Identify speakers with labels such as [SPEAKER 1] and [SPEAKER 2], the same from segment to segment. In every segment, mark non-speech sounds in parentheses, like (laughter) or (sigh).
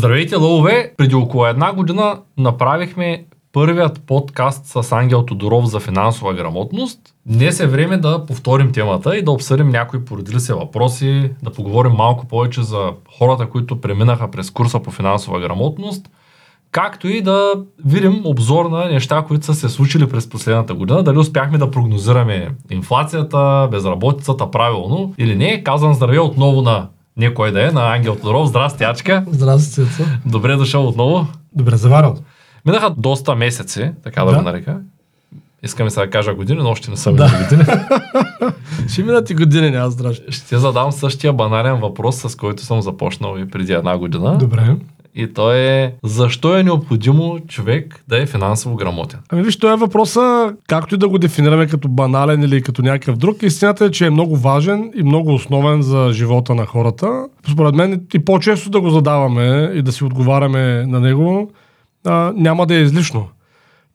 [SPEAKER 1] Здравейте, лъвове! Преди около една година направихме първият подкаст с Ангел Тодоров за финансова грамотност. Днес е време да повторим темата и да обсъдим някои породили се въпроси, да поговорим малко повече за хората, които преминаха през курса по финансова грамотност, както и да видим обзор на неща, които са се случили през последната година, дали успяхме да прогнозираме инфлацията, безработицата правилно или не. Казвам здраве отново на не кой да е, на Ангел Тодоров. Здрасти, Ячка.
[SPEAKER 2] Здрасти, Цецо.
[SPEAKER 1] Добре дошъл отново.
[SPEAKER 2] Добре заварил.
[SPEAKER 1] Минаха доста месеци, така да,
[SPEAKER 2] Да.
[SPEAKER 1] го нарека. Искаме сега да кажа години, но още не са
[SPEAKER 2] Да.
[SPEAKER 1] години. (laughs)
[SPEAKER 2] Ще минат и години, няма страшно.
[SPEAKER 1] Ще задам същия банален въпрос, с който съм започнал и преди една година.
[SPEAKER 2] Добре.
[SPEAKER 1] И то е защо е необходимо човек да е финансово грамотен?
[SPEAKER 2] Ами виж, това е въпроса, както и да го дефинираме като банален или като някакъв друг, истината е, че е много важен и много основен за живота на хората. Според мен и по-често да го задаваме и да си отговаряме на него, а, няма да е излишно.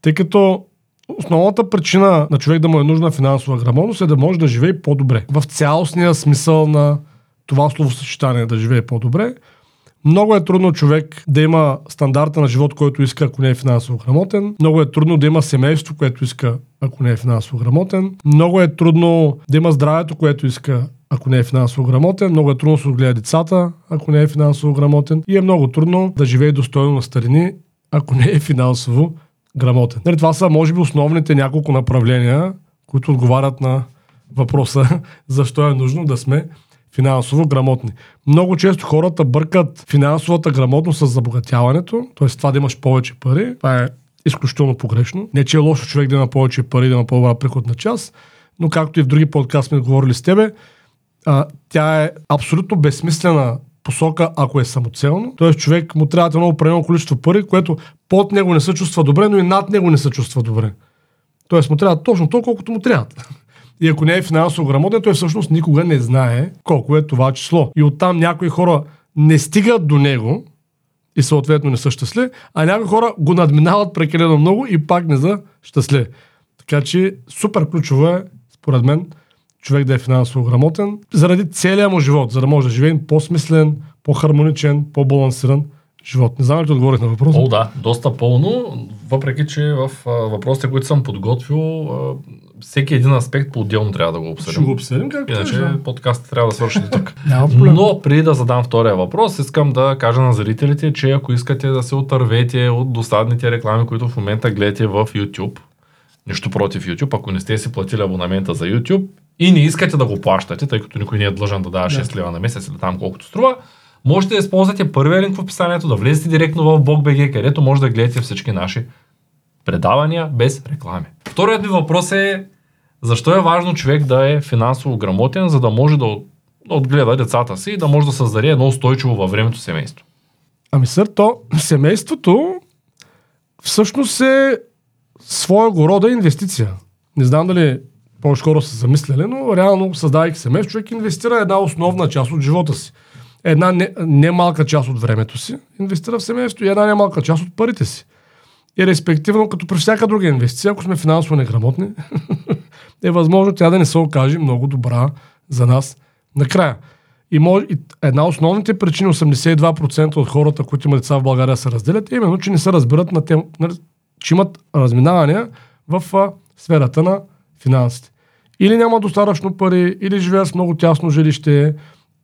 [SPEAKER 2] Тъй като основната причина на човек да му е нужна финансова грамотност е да може да живее по-добре. В цялостния смисъл на това словосъчетание да живее по-добре. Много е трудно човек да има стандарта на живот, който иска, ако не е финансово грамотен. Много е трудно да има семейство, което иска, ако не е финансово грамотен. Много е трудно да има здравето, което иска, ако не е финансово грамотен. Много е трудно да се отгледа децата, ако не е финансово грамотен. И е много трудно да живее достойно на старини, ако не е финансово грамотен. Нали, това са, може би, основните няколко направления, които отговарят на въпроса (laughs) защо е нужно да сме финансово грамотни. Много често хората бъркат финансовата грамотност с забогатяването, т.е. това да имаш повече пари. Това е изключително погрешно. Не, че е лошо човек да има повече пари, да има по-добра приходна част, но както и в други подкасти сме говорили с тебе, а, тя е абсолютно безсмислена посока, ако е самоцелно. Тоест човек му трябва едно определено количество пари, което под него не се чувства добре, но и над него не се чувства добре. Тоест му трябва точно толкова, колкото му трябва. И ако не е финансово грамотен, той всъщност никога не знае колко е това число. И оттам някои хора не стигат до него и съответно не са щастливи, а някои хора го надминават прекалено много и пак не са щастливи. Така че супер ключово е, според мен, човек да е финансово грамотен, заради целия му живот, за да може да живее по-смислен, по-хармоничен, по-балансиран живот. Не знам ли отговорих на въпроса?
[SPEAKER 1] О, да, доста пълно, въпреки че в въпросите, които съм подготвил, всеки един аспект по-отделно трябва да го обсъдим.
[SPEAKER 2] Ще го обсъдим както
[SPEAKER 1] Иначе
[SPEAKER 2] е.
[SPEAKER 1] подкастът трябва да свърши тук. (laughs) Но преди да задам втория въпрос, искам да кажа на зрителите, че ако искате да се отървете от досадните реклами, които в момента гледате в YouTube, нищо против YouTube, ако не сте си платили абонамента за YouTube и не искате да го плащате, тъй като никой не е длъжен да дава 6 лева на месец или там колкото струва, можете да използвате първия линк в описанието, да влезете директно в BogBG, където може да гледате всички наши предавания без реклами. Вторият ми въпрос е защо е важно човек да е финансово грамотен, за да може да от- да отгледа децата си и да може да създаде едно устойчиво във времето семейство.
[SPEAKER 2] Ами сър, то (laughs) семейството всъщност е своего рода инвестиция. Не знам дали хора са замисляли, но реално създавайки семейство, човек инвестира една основна част от живота си. Една не, немалка част от времето си инвестира в семейство и една немалка част от парите си. И респективно, като при всяка друга инвестиция, ако сме финансово неграмотни, (laughs) е възможно тя да не се окаже много добра за нас накрая. И, може, и една от основните причини 82% от хората, които имат деца в България се разделят, е именно, че не се разбират на тем, че имат разминавания в а, сферата на финансите. Или няма достатъчно пари, или живеят с много тясно жилище,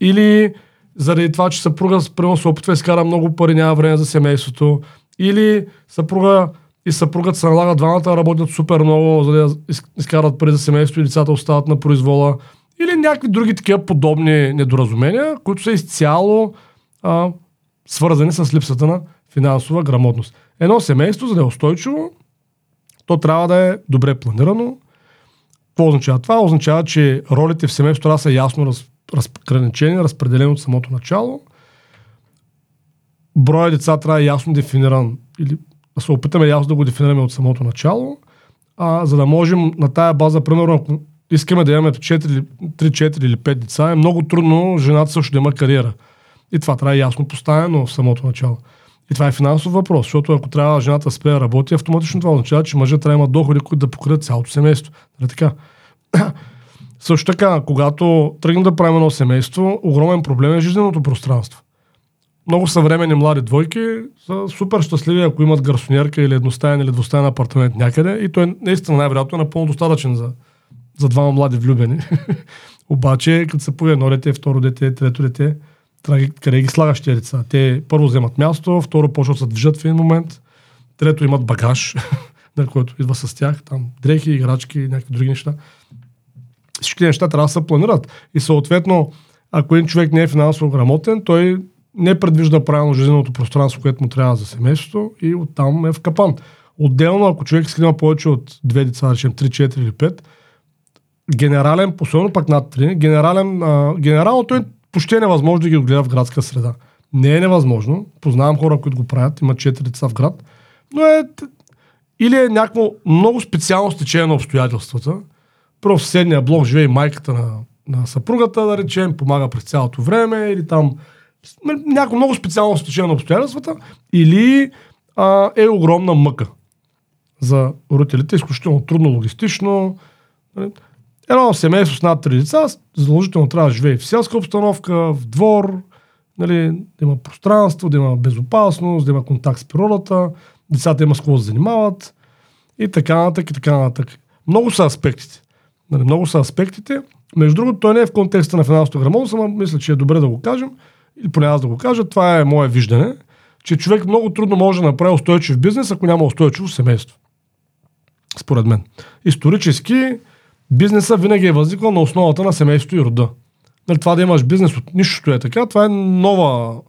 [SPEAKER 2] или заради това, че съпруга примерно, се опитва да изкара много пари, няма време за семейството, или съпруга и съпругът се налага двамата работят супер много, за да из- изкарат пари за семейство и децата остават на произвола, или някакви други такива подобни недоразумения, които са изцяло а, свързани с липсата на финансова грамотност. Едно семейство, за да е устойчиво, то трябва да е добре планирано. Какво означава това? Означава, че ролите в семейството са ясно раз, разграничени, разпределени от самото начало. Броя деца трябва е ясно дефиниран или да се опитаме ясно да го дефинираме от самото начало, а, за да можем на тая база, примерно, ако искаме да имаме 4, или- 3, 4 или 5 деца, е много трудно жената също да има кариера. И това трябва ясно поставено в самото начало. И това е финансов въпрос, защото ако трябва жената да спре да работи, автоматично това означава, че мъжът трябва да има доходи, които да покрият цялото семейство. Нали така? (clears throat) Също така, когато тръгнем да правим едно семейство, огромен проблем е жизненото пространство. Много съвременни млади двойки са супер щастливи, ако имат гарсонерка или едностаен или двустаен апартамент някъде. И той наистина най-вероятно е напълно достатъчен за, за двама млади влюбени. (laughs) Обаче, като се появи едно дете, второ дете, трето дете, къде ги слагаш тези деца? Те първо вземат място, второ почват да се движат в един момент, трето имат багаж, (laughs) на който идва с тях, там дрехи, играчки някакви други неща. Всички неща трябва да се планират. И съответно, ако един човек не е финансово грамотен, той не предвижда правилно жизненото пространство, което му трябва за семейството и оттам е в капан. Отделно, ако човек иска да има повече от две деца, речем 3, 4 или 5, генерален, особено пак над 3, генерален, а, генерално той почти е невъзможно да ги отгледа в градска среда. Не е невъзможно. Познавам хора, които го правят, имат 4 деца в град, но е или е някакво много специално стечение на обстоятелствата. Първо в съседния блок живее майката на, на съпругата, да речем, помага през цялото време, или там някакво много специално стечение на обстоятелствата, или а, е огромна мъка за родителите, изключително трудно логистично. Нали. Едно семейство с над три деца задължително трябва да живее в селска обстановка, в двор, нали, да има пространство, да има безопасност, да има контакт с природата, децата има с какво да занимават и така нататък и така нататък. Много са аспектите. Нали, много са аспектите. Между другото, той не е в контекста на финансовата грамотност, но мисля, че е добре да го кажем, или поне аз да го кажа. Това е мое виждане, че човек много трудно може да направи устойчив бизнес, ако няма устойчиво семейство. Според мен. Исторически, бизнеса винаги е възниквал на основата на семейството и рода. Нали, това да имаш бизнес от нищото е така, това е нова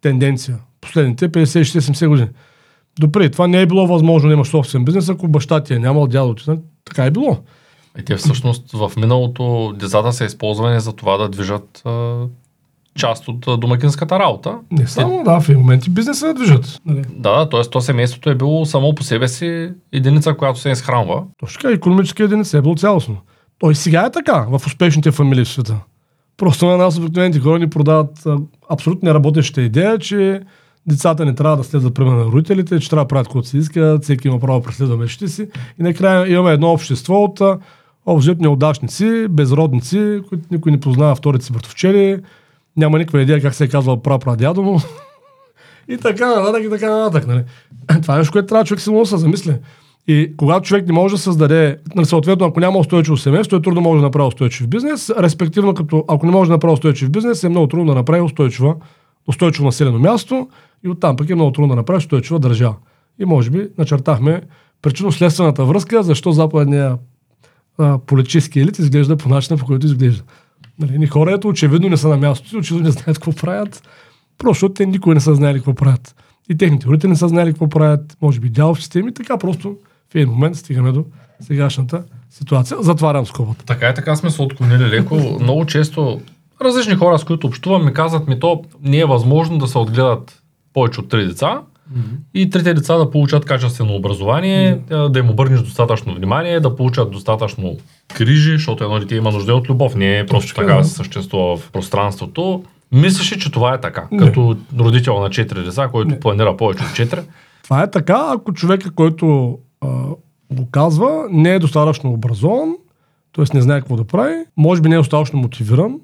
[SPEAKER 2] тенденция. Последните 50-60-70 години. Добре, това не е било възможно да имаш собствен бизнес, ако баща ти е нямал, дядо ти. Нали? Така е било.
[SPEAKER 1] И те всъщност в миналото децата са използвани за това да движат част от домакинската работа.
[SPEAKER 2] Не само, да, в моменти бизнеса да движат. Нали?
[SPEAKER 1] Да, т.е. то семейството е било само по себе си единица, която се изхранва.
[SPEAKER 2] Точно така, економическа единица е било цялостно. Той сега е така в успешните фамилии в света. Просто на нас обикновените хора ни продават абсолютно неработеща идея, че децата не трябва да следват пример на родителите, че трябва да правят каквото си искат, всеки има право да преследва мечтите си. И накрая имаме едно общество от обжет неудачници, безродници, които никой не познава вторите си братовчери, няма никаква идея как се е казвал пра дядо му. (laughs) и така нататък, и така нататък. Нали? (clears throat) Това е нещо, което трябва човек си да се замисли. И когато човек не може да създаде, нали, съответно, ако няма устойчиво семейство, е трудно може да направи устойчив бизнес. Респективно, като ако не може да направи устойчив бизнес, е много трудно да направи устойчива, устойчиво населено място и оттам пък е много трудно да направиш устойчива държава. И може би начертахме причинно-следствената връзка, защо западния политически елит изглежда по начина, по който изглежда. Нали, ни хората очевидно не са на мястото си, очевидно не знаят какво правят, просто те никой не са знаели какво правят. И техните родители не са знаели какво правят, може би дялов системи, така просто в един момент стигаме до сегашната ситуация. Затварям скобата.
[SPEAKER 1] Така и така сме се отклонили леко. Много често различни хора, с които общувам, ми казват ми то не е възможно да се отгледат повече от три деца mm-hmm. и трите деца да получат качествено образование, mm-hmm. да им обърнеш достатъчно внимание, да получат достатъчно грижи, защото едно дете има нужда от любов, не е просто така да съществува в пространството. Мислиш че това е така, не. като родител на 4 деца, който не. планира повече от 4?
[SPEAKER 2] Това е така, ако човека, който а, го казва, не е достатъчно образован, т.е. не знае какво да прави, може би не е достатъчно мотивиран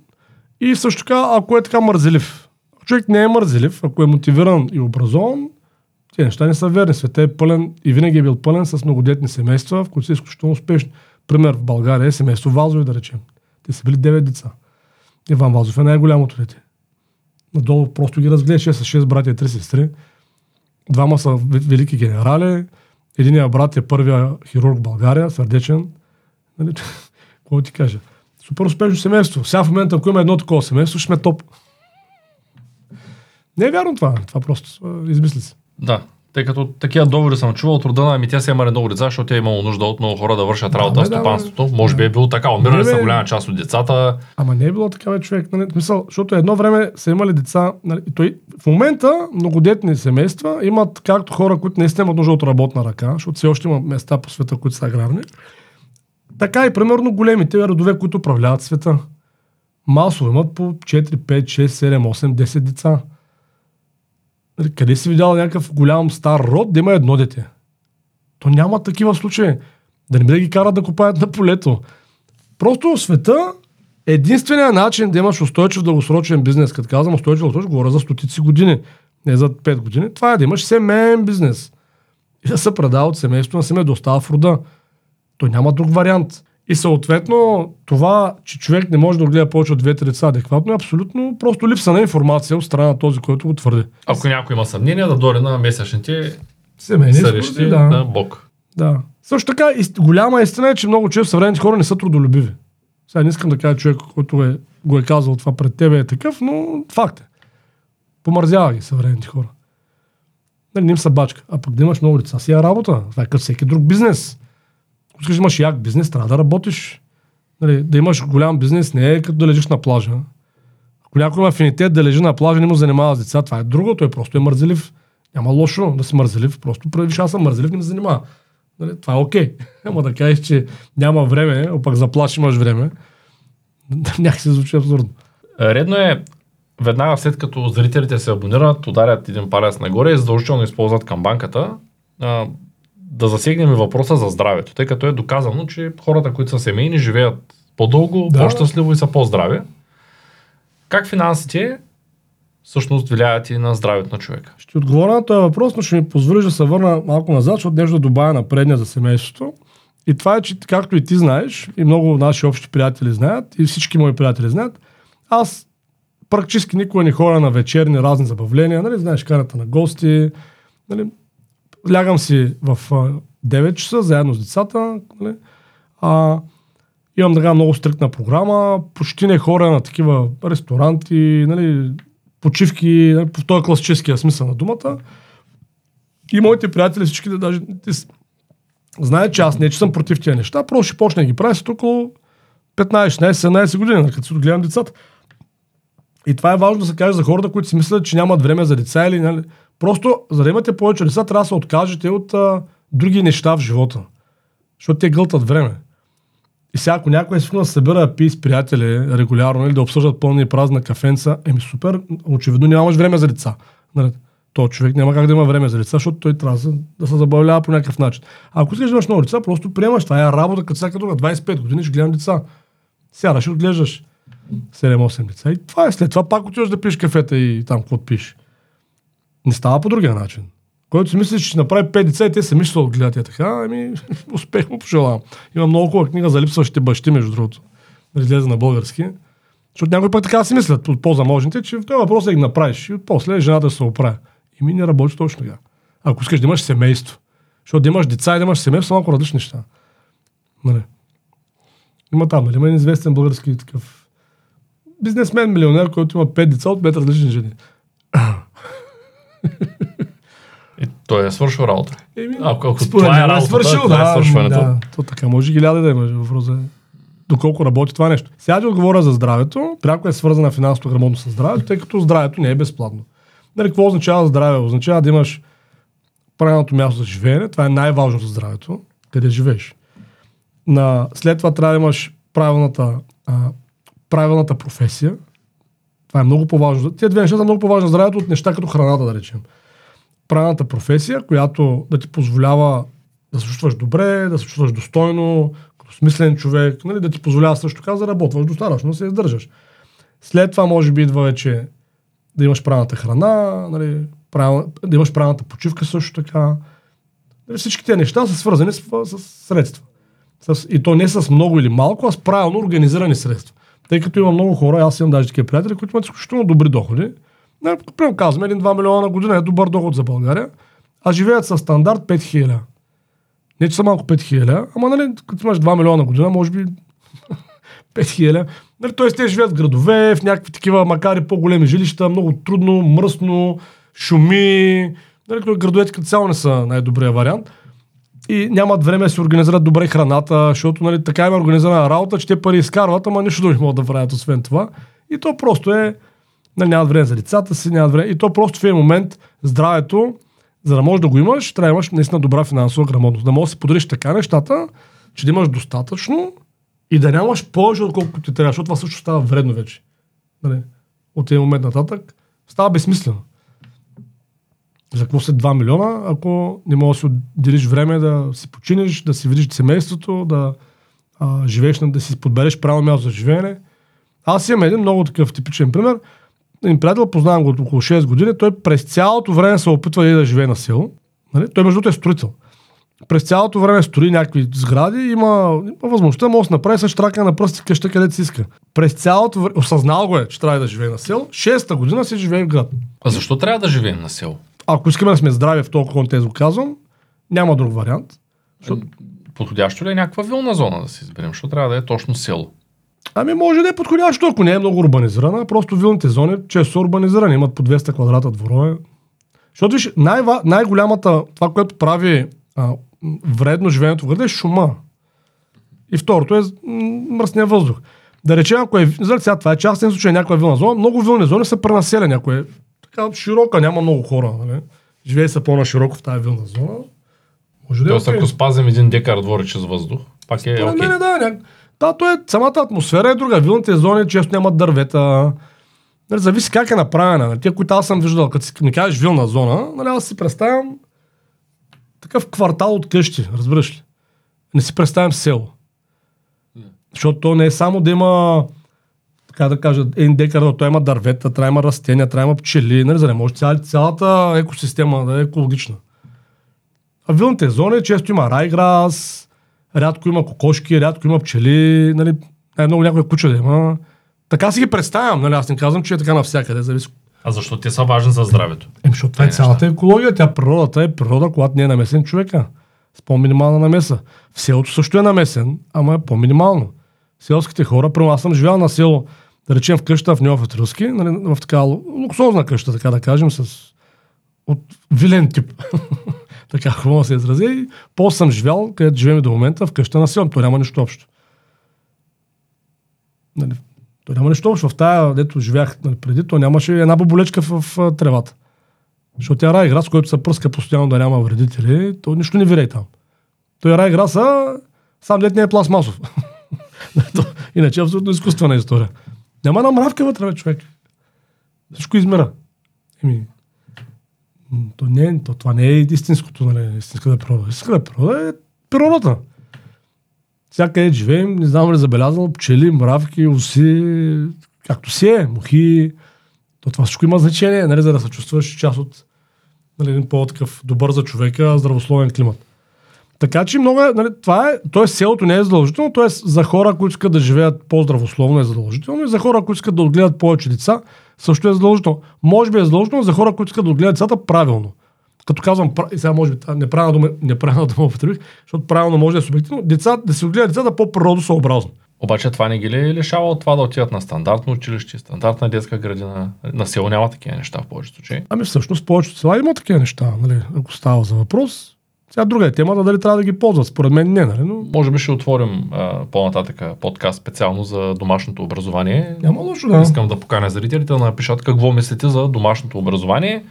[SPEAKER 2] и също така, ако е така мързелив. Човек не е мързелив, ако е мотивиран и образован, тези неща не са верни. Света е пълен и винаги е бил пълен с многодетни семейства, в които са изключително успешни. Пример в България е семейство Вазови, да речем. Те са били 9 деца. Иван Вазов е най-голямото дете. Надолу просто ги разгледаше с 6 братя и 3 сестри. Двама са велики генерали. Единият брат е първия хирург в България, сърдечен. Нали? (laughs) Какво ти кажа? Супер успешно семейство. Сега в момента, ако има едно такова семейство, ще сме топ. Не е вярно това. Това просто измисли се.
[SPEAKER 1] Да, тъй като такива договори съм чувал от рода на ами тя си има много деца, защото тя е имало нужда от много хора да вършат работа да, в стопанството. Да, Може би е било така, умирали са голяма част от децата.
[SPEAKER 2] Ама не е било такава човек. Нали? Мисъл, защото едно време са имали деца. Нали? Той, в момента многодетни семейства имат както хора, които не имат нужда от работна ръка, защото все още има места по света, които са аграрни. Така и примерно големите родове, които управляват света. Масово имат по 4, 5, 6, 7, 8, 10 деца. Къде си видял някакъв голям стар род да има едно дете? То няма такива случаи. Да не би да ги карат да копаят на полето. Просто света Единственият начин да имаш устойчив дългосрочен бизнес, като казвам устойчив дългосрочен, говоря за стотици години, не за 5 години, това е да имаш семейен бизнес. И да се предава от семейството на семей, да остава в рода. Той няма друг вариант. И съответно, това, че човек не може да гледа повече от двете деца адекватно, е абсолютно просто липса на информация от страна на този, който го твърди.
[SPEAKER 1] Ако някой има съмнение, да дойде на месечните
[SPEAKER 2] Семейни
[SPEAKER 1] срещи да. на Бог.
[SPEAKER 2] да. Също така, голяма истина е, че много често съвременните хора не са трудолюбиви. Сега не искам да кажа човек, който е, го е казал това пред тебе е такъв, но факт е. Помързява ги съвременните хора. Нали, не им са бачка. А пък да имаш много деца си е работа. Това е като всеки друг бизнес. Искаш да имаш як бизнес, трябва да работиш. Нали, да имаш голям бизнес не е като да лежиш на плажа. Ако някой има афинитет да лежи на плажа не му занимава с деца, това е друго, той просто е мързелив. Няма лошо да си мързелив, просто правиш аз съм мързелив, не ме занимава. Нали, това е окей. (laughs) Ама да кажеш, че няма време, а пък за плаж имаш време, (laughs) някакси звучи абсурдно.
[SPEAKER 1] Редно е веднага след като зрителите се абонират, ударят един палец нагоре и задължително използват към банката, да засегнем въпроса за здравето, тъй като е доказано, че хората, които са семейни, живеят по-дълго,
[SPEAKER 2] Да.
[SPEAKER 1] по-щастливо и са по-здрави. Как финансите всъщност влияят и на здравето на човека?
[SPEAKER 2] Ще отговоря на този въпрос, но ще ми позволиш да се върна малко назад, защото нещо да добавя на предния за семейството. И това е, че както и ти знаеш, и много наши общи приятели знаят, и всички мои приятели знаят, аз практически никога не ходя на вечерни разни забавления, нали, знаеш, карата на гости, нали, лягам си в а, 9 часа заедно с децата, нали, а, имам така много стриктна програма, почти не хора на такива ресторанти, нали, почивки, нали, в този класическия смисъл на думата. И моите приятели всички да даже с- знаят, че аз не, че съм против тия неща, просто ще почна да ги правя след около 15-16-17 години, нали, като си отгледам децата. И това е важно да се каже за хората, които си мислят, че нямат време за деца или нали. Просто, за да имате повече деца, трябва да се откажете от а, други неща в живота. Защото те гълтат време. И сега, ако някой е свикнал да събира пие с приятели регулярно или да обсъждат пълни и празна кафенца, еми супер, очевидно нямаш време за деца. Нали? То човек няма как да има време за деца, защото той трябва да се, забавлява по някакъв начин. А ако искаш да имаш много деца, просто приемаш. Това е работа като всяка друга. 25 години ще гледам деца. Сядаш и отглеждаш 7-8 деца. И това е след това пак отиваш да пиеш кафета и там какво пиш. Не става по другия начин. Който си мисли, че ще направи 5 деца и те сами ще отгледат и така, ами (laughs) успех му пожелавам. Има много хубава книга за липсващите бащи, между другото. Излезе на български. Защото някои пък така си мислят от по-заможните, че в този въпрос е ги направиш и после жената се оправя. И ми не работи точно така. Ако искаш да имаш семейство. Защото да имаш деца и да имаш семейство са малко различни неща. Нали? Има там, нали? Има един известен български такъв бизнесмен, милионер, който има 5 деца от 5 различни жени.
[SPEAKER 1] И той е свършил работа.
[SPEAKER 2] Еми,
[SPEAKER 1] Ако, ако
[SPEAKER 2] според
[SPEAKER 1] това е
[SPEAKER 2] мен
[SPEAKER 1] работата,
[SPEAKER 2] свършил,
[SPEAKER 1] това е
[SPEAKER 2] да,
[SPEAKER 1] свършването.
[SPEAKER 2] Да, то така може и хиляда да имаш въпрос е доколко работи това нещо. Сега ти отговоря за здравето. Пряко е свързана финансово грамотно с здравето, тъй като здравето не е безплатно. Нали, какво означава здраве? Означава да имаш правилното място за живеене. Това е най-важно за здравето. Къде живееш. На, след това трябва да имаш правилната, а, правилната професия. Това е много по-важно. Тези две неща са много по-важни за здравето от неща като храната, да речем правилната професия, която да ти позволява да се чувстваш добре, да се чувстваш достойно, като смислен човек, нали, да ти позволява също така да заработваш достатъчно, да се издържаш. След това може би идва вече да имаш правилната храна, нали, правил, да имаш правилната почивка също така. Нали, всички тези неща са свързани с, с средства. С, и то не с много или малко, а с правилно организирани средства. Тъй като има много хора, аз имам даже такива приятели, които имат изключително добри доходи. Не, примерно казваме, 1-2 милиона на година е добър доход за България, а живеят със стандарт 5000. Не, че са малко 5000, ама нали, като имаш 2 милиона на година, може би (laughs) 5000. Нали, Тоест те живеят в градове, в някакви такива, макар и по-големи жилища, много трудно, мръсно, шуми. Нали, градовете като цяло не са най-добрия вариант. И нямат време да си организират добре храната, защото нали, така има организирана работа, че те пари изкарват, ама нищо друго не могат да правят освен това. И то просто е, нали, нямат време за децата си, нямат време. И то просто в един момент здравето, за да можеш да го имаш, трябва да имаш наистина добра финансова грамотност. Да можеш да си подариш така нещата, че да имаш достатъчно и да нямаш повече, отколкото ти трябва, защото това също става вредно вече. Нали? От един момент нататък става безсмислено. За какво след 2 милиона, ако не можеш да си отделиш време да си починеш, да си видиш семейството, да а, живееш, да си подбереш правилно място за живеене. Аз имам един много такъв типичен пример. Един приятел, познавам го от около 6 години, той през цялото време се опитва и да живее на село. Нали? Той между другото е строител. През цялото време строи някакви сгради, има, има възможността, може да се направи с штрака на пръсти къща, където си иска. През цялото време, осъзнал го е, че трябва да живее на село, шеста година си живее в град.
[SPEAKER 1] А защо трябва да живеем на село?
[SPEAKER 2] Ако искаме да сме здрави в толкова контекст го казвам, няма друг вариант. Защото-
[SPEAKER 1] Подходящо ли е някаква вилна зона да си изберем? Защото трябва да е точно село.
[SPEAKER 2] Ами може да е подходящо, ако не е много урбанизирана. Просто вилните зони често са урбанизирани, имат по 200 квадрата дворове. Защото виж, най- най-голямата, това, което прави а, вредно живеенето в града е шума. И второто е мръсния въздух. Да речем, ако е, за сега това е частен случай, някоя вилна зона, много вилни зони са пренаселени, ако е така широка, няма много хора. Нали? Живее се по-на-широко в тази вилна зона. Може да е
[SPEAKER 1] Тоест,
[SPEAKER 2] окей.
[SPEAKER 1] ако спазим един декар дворече с въздух, пак е
[SPEAKER 2] Според
[SPEAKER 1] окей.
[SPEAKER 2] мен, да, ня... да, то е, самата атмосфера е друга. Вилните зони често нямат дървета. Нали, зависи как е направена. Нали, тия, които аз съм виждал, като си ми кажеш вилна зона, нали, аз си представям такъв квартал от къщи, разбираш ли? Не си представям село. Защото то не е само да има така да кажа, един декар, но той има дървета, трябва има растения, трябва има пчели, нали, за да може цял, цялата екосистема да е екологична. А вилните зони често има райграс, рядко има кокошки, рядко има пчели, нали, най-много някоя куча да има. Така си ги представям, нали, аз не казвам, че е така навсякъде, зависи.
[SPEAKER 1] А защо те са важни за здравето?
[SPEAKER 2] Еми, защото това е
[SPEAKER 1] Те
[SPEAKER 2] цялата екология, тя природата е природа, когато не е намесен човека. С по-минимална намеса. В селото също е намесен, ама е по-минимално. Селските хора, примерно аз съм живял на село, да речем в къща в Ньоф Тръски, нали, в така лу- луксозна къща, така да кажем, с от вилен тип. (laughs) така хубаво да се изрази. После съм живял, където живеем до момента, в къща на село. То няма нищо общо. Нали, то няма нищо общо. В тая, дето живях нали, преди, то нямаше една боболечка в, в, тревата. Защото тя рай град, с който се пръска постоянно да няма вредители, то нищо не вирей там. Той рай град са, сам лед не е пластмасов. (laughs) Иначе е абсолютно изкуствена история. Няма една мравка вътре, човек. Всичко измира. Еми, то не, е- то, това не е истинското, нали, истинската природа. Истинската природа е природата. Всякъде живеем, не знам ли забелязал, пчели, мравки, оси, както си е, мухи. То това всичко има значение, нали, за да се чувстваш част от нали, един по-такъв добър за човека, здравословен климат. Така че много е, нали, това е, т.е. селото не е задължително, т.е. за хора, които искат да живеят по-здравословно е задължително и за хора, които искат да отгледат повече деца, също е задължително. Може би е задължително за хора, които искат да отгледат децата правилно. Като казвам, и сега може би неправилна дума, неправилна дума (laughs) употребих, защото правилно може да е субективно, деца, да се отгледат децата по-природосъобразно.
[SPEAKER 1] Обаче това не ги ли лишава от това да отидат на стандартно училище, стандартна детска градина? На село няма такива неща в повечето случаи.
[SPEAKER 2] Ами всъщност повечето села има такива неща, нали, ако става за въпрос. Сега друга е темата, дали трябва да ги ползват. Според мен не, нали, но
[SPEAKER 1] Може би ще отворим а, по-нататък подкаст специално за домашното образование.
[SPEAKER 2] няма лошо, да.
[SPEAKER 1] Искам да поканя зрителите да напишат какво мислите за домашното образование.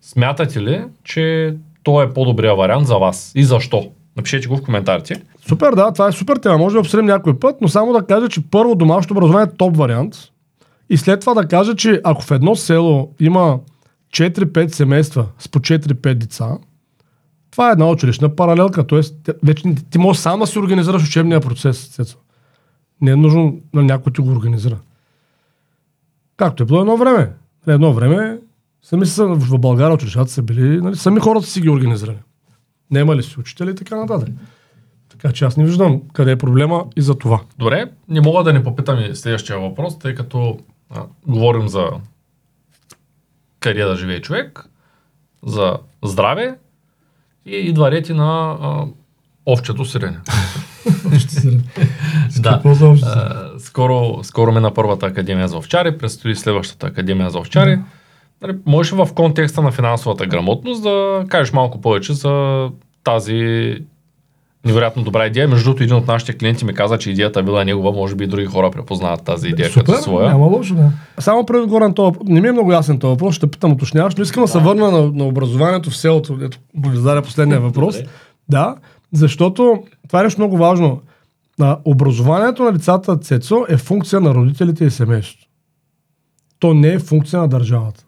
[SPEAKER 1] Смятате ли, че то е по-добрия вариант за вас? И защо? Напишете го в коментарите.
[SPEAKER 2] Супер, да, това е супер тема. Може да обсъдим някой път, но само да кажа, че първо домашното образование е топ вариант. И след това да кажа, че ако в едно село има 4-5 семейства с по 4-5 деца, това е една училищна паралелка. Тоест, вече ти- можеш сам да си организираш учебния процес. Не е нужно на някой ти го организира. Както е било едно време. Едно време сами са в България училищата са били, нали, сами хората си ги организирали. Нема ли си учители и така нататък. Така че аз не виждам къде е проблема и за това.
[SPEAKER 1] Добре, не мога да не попитам и следващия въпрос, тъй като а, говорим за къде да живее човек, за здраве и идва рети на а, овчето сирене. (laughs) да. А, скоро, скоро мина първата академия за овчари, предстои следващата академия за овчари. Нали, можеш в контекста на финансовата грамотност да кажеш малко повече за тази невероятно добра идея. Между другото, един от нашите клиенти ми каза, че идеята била негова, може би и други хора препознават тази идея
[SPEAKER 2] Супер,
[SPEAKER 1] като своя.
[SPEAKER 2] няма лошо, да. Само преди горе на това, не ми е много ясен този въпрос, ще питам уточняваш, но искам да, се върна на, на образованието в селото, ето, благодаря последния въпрос.
[SPEAKER 1] Добре.
[SPEAKER 2] да, защото това е нещо много важно. На образованието на децата Цецо е функция на родителите и семейството. То не е функция на държавата.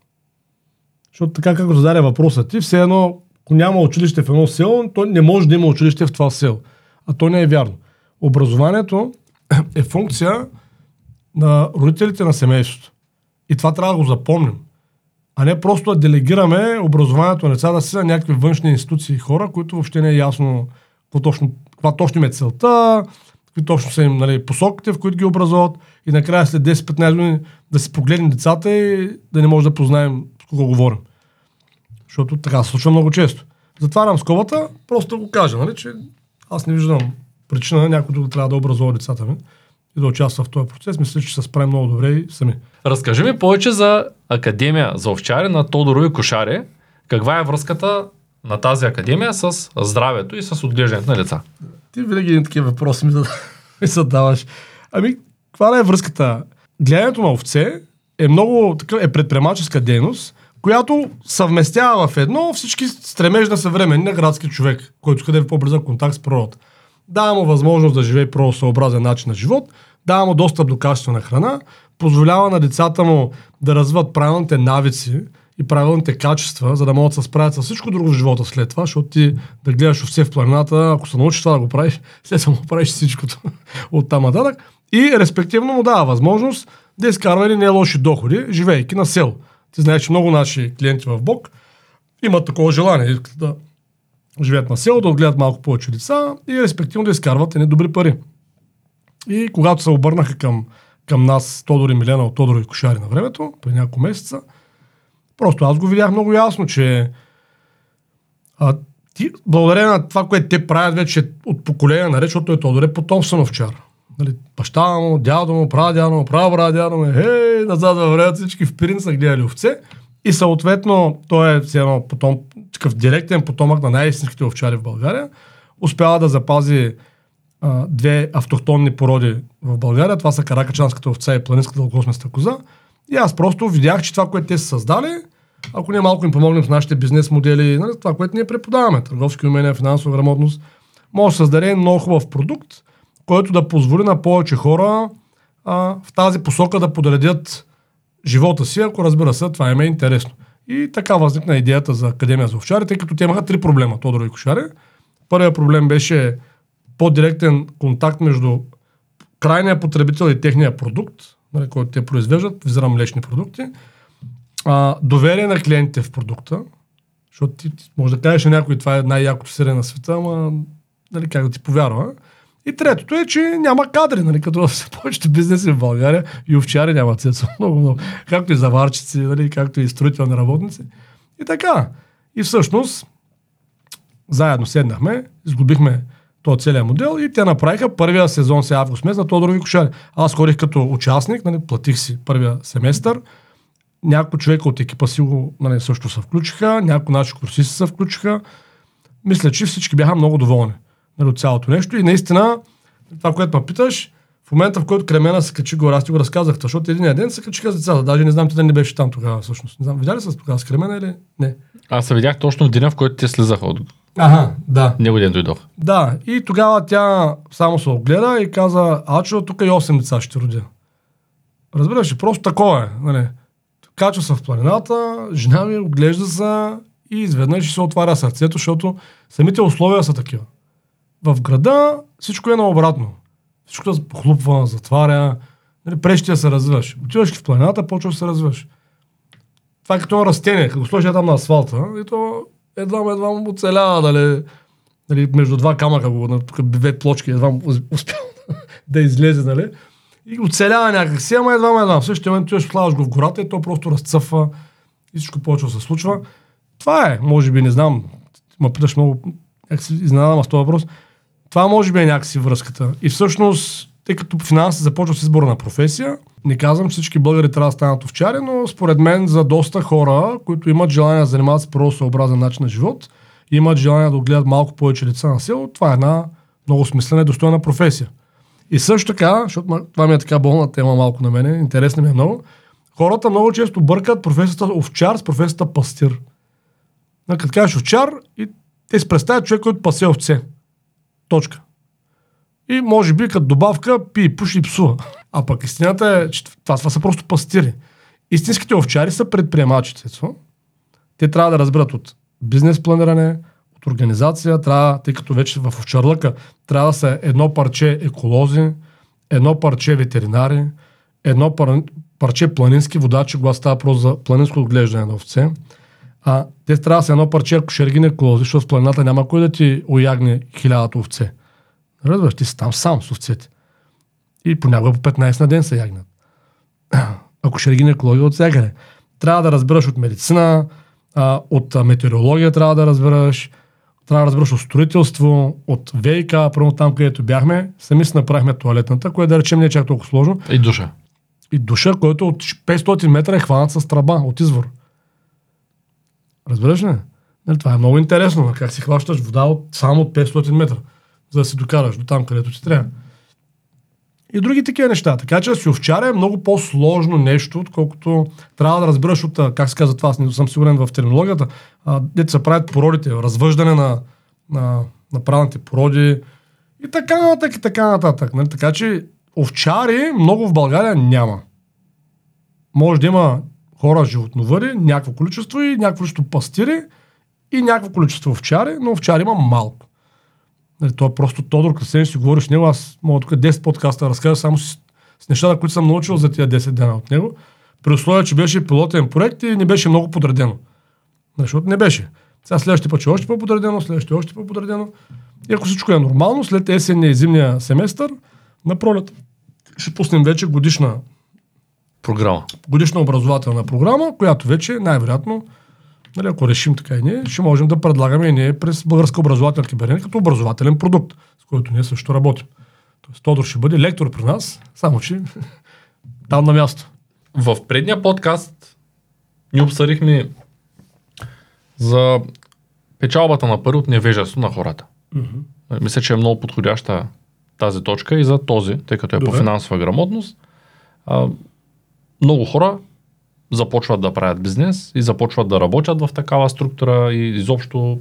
[SPEAKER 2] Защото така както зададе въпросът ти, все едно, ако няма училище в едно село, то не може да има училище в това село. А то не е вярно. Образованието (clears throat) е функция на родителите на семейството. И това трябва да го запомним. А не просто да делегираме образованието на децата си на някакви външни институции и хора, които въобще не е ясно какво точно, каква точно им е целта, какви точно са им нали, посоките, в които ги образуват и накрая след 10-15 години да си погледнем децата и да не може да познаем с кого говорим. Защото така се случва много често. Затварям скобата, просто да го кажа, нали, че аз не виждам причина някой да трябва да образува децата ми и да участва в този процес. Мисля, че се справим много добре и сами.
[SPEAKER 1] Разкажи ми повече за Академия за овчари на Тодорови Кошари. Каква е връзката на тази академия с здравето и с отглеждането на деца?
[SPEAKER 2] Ти винаги един такива въпроси ми, (laughs) ми задаваш. Ами, каква е връзката? Гледането на овце е много такъв, е предприемаческа дейност, която съвместява в едно всички стремеж на съвременния градски човек, който да е по-близък контакт с природата. Дава му възможност да живее природосъобразен начин на живот, дава му достъп до качествена храна, позволява на децата му да развиват правилните навици и правилните качества, за да могат да се справят с всичко друго в живота след това, защото ти да гледаш овце в планината, ако се научиш това да го правиш, (laughs) след му правиш всичкото (laughs) от там нататък. И респективно му дава възможност да изкарва или не лоши доходи, живейки на село. Ти знаеш, че много наши клиенти в Бог имат такова желание да живеят на село, да отгледат малко повече деца и респективно да изкарват едни добри пари. И когато се обърнаха към, към нас Тодор и Милена от Тодор и Кошари на времето, преди няколко месеца, просто аз го видях много ясно, че а, ти, благодарение на това, което те правят вече от поколение наред, защото той Тодор е потомствен овчар. Нали, баща му, дядо му, дядо му, права дядо му, хей, назад във времето всички в Пирин са гледали овце. И съответно, той е едно потом, такъв директен потомък на най-истинските овчари в България. Успява да запази а, две автохтонни породи в България. Това са каракачанската овца и планинската дългосместа коза. И аз просто видях, че това, което те са създали, ако ние малко им помогнем с нашите бизнес модели, нали, това, което ние преподаваме, търговски умения, финансова грамотност, може да създаде много хубав продукт, който да позволи на повече хора а, в тази посока да подредят живота си, ако разбира се, това им е интересно. И така възникна идеята за Академия за овчари, тъй като те имаха три проблема, Тодор и Кошари. Първият проблем беше по-директен контакт между крайния потребител и техния продукт, нали, който те произвеждат, визирам млечни продукти, а, доверие на клиентите в продукта, защото ти, ти може да кажеш на някой, това е най-якото сирене на света, ама нали, как да ти повярва. И третото е, че няма кадри, нали, като (laughs) в повечето бизнеси в България и овчари няма цецо. (laughs) Много, много. Както и заварчици, нали, както и строителни работници. И така. И всъщност, заедно седнахме, изгубихме този целият модел и те направиха първия сезон се август месец на Тодорови кошари. Аз ходих като участник, нали, платих си първия семестър. Някои човека от екипа си нали, също се включиха, някои наши курсисти се включиха. Мисля, че всички бяха много доволни нали, от цялото нещо. И наистина, това, което ме питаш, в момента, в който Кремена се качи гора, аз ти го разказах, защото един ден се качиха с децата. Даже не знам, ти да не беше там тогава, всъщност. Не знам, видя ли се тогава с Кремена или не?
[SPEAKER 1] Аз се видях точно в деня, в който те слизаха от
[SPEAKER 2] Ага, да.
[SPEAKER 1] Него ден дойдох.
[SPEAKER 2] Да, и тогава тя само се огледа и каза, Ачо, тук и 8 деца ще родя. Разбираш ли, просто такова е. Нали. Качва се в планината, жена ми оглежда се и изведнъж се отваря сърцето, защото самите условия са такива. В града всичко е наобратно. Всичко се похлупва, затваря, нали, да се развиваш. Отиваш в планината, почва да се развиваш. Това е като растение, като сложи там на асфалта, и то едва едва му оцелява, дали, дали между два камъка, го, тук две плочки, едва му успял (laughs) да излезе, нали? И оцелява някакси, ама едва едва. В същия момент ти слагаш го в гората и то просто разцъфва и всичко почва да се случва. Това е, може би, не знам, ме питаш много, как си изненадам с този въпрос. Това може би е някакси връзката. И всъщност, тъй като финанси започва с избора на професия, не казвам, че всички българи трябва да станат овчари, но според мен за доста хора, които имат желание да занимават с природосъобразен начин на живот, имат желание да гледат малко повече лица на село, това е една много смислена и достойна професия. И също така, защото това ми е така болна тема малко на мене, интересна ми е много, хората много често бъркат професията овчар с професията пастир. Като кажеш овчар, и те си представят човек, който пасе овце. Точка. И може би като добавка пи, пуши и псува. А пък истината е, че това, това са просто пастири. Истинските овчари са предприемачи. Те трябва да разберат от бизнес планиране, от организация, трябва, тъй като вече в овчарлъка трябва да са едно парче еколози, едно парче ветеринари, едно пар, парче планински водачи, когато става просто за планинско отглеждане на овце, а те трябва да са едно парче акушер-гинеколози, защото в планината няма кой да ти оягне хилядата овце. Разбираш, ти си там сам с овцете. И понякога по 15 на ден се ягнат. Ако ще гинекология от всякъде. Трябва да разбираш от медицина, а, от метеорология трябва да разбираш, трябва да разбираш от строителство, от ВИК, първо там, където бяхме, сами си направихме туалетната, което да речем не е чак толкова сложно.
[SPEAKER 1] И душа.
[SPEAKER 2] И душа, който от 500 метра е хванат с тръба от извор. Разбираш ли? Нали, това е много интересно, как си хващаш вода от, само от 500 метра, за да се докараш до там, където ти трябва. И други такива неща. Така че си овчаря е много по-сложно нещо, отколкото трябва да разбираш от, как се казва това, аз не съм сигурен в терминологията, дето се правят породите, развъждане на, на, на правилните породи и така нататък, и така нататък. Нали? Така че овчари много в България няма. Може да има хора животновъри, някакво количество и някакво количество пастири и някакво количество овчари, но овчари има малко. Нали, това е просто Тодор, като си говориш с него, аз мога тук 10 подкаста да разкажа само с, с нещата, които съм научил за тия 10 дена от него. При условие, че беше пилотен проект и не беше много подредено. Нали, защото не беше. Сега следващия път ще е още по-подредено, следващия още по-подредено. И ако всичко е нормално, след есенния и зимния семестър, на пролет ще пуснем вече годишна,
[SPEAKER 1] Програма.
[SPEAKER 2] годишна образователна програма, която вече най-вероятно, нали, ако решим така и ние, ще можем да предлагаме и ние през българска образователна кибернетика като образователен продукт, с който ние също работим. Тоест Тодор ще бъде лектор при нас, само че (laughs) там на място.
[SPEAKER 1] В предния подкаст ни обсъдихме за печалбата на пари от невежество на хората. Мисля, че е много подходяща тази точка и за този, тъй като е по
[SPEAKER 2] Добре.
[SPEAKER 1] финансова грамотност. А, много хора започват да правят бизнес и започват да работят в такава структура и изобщо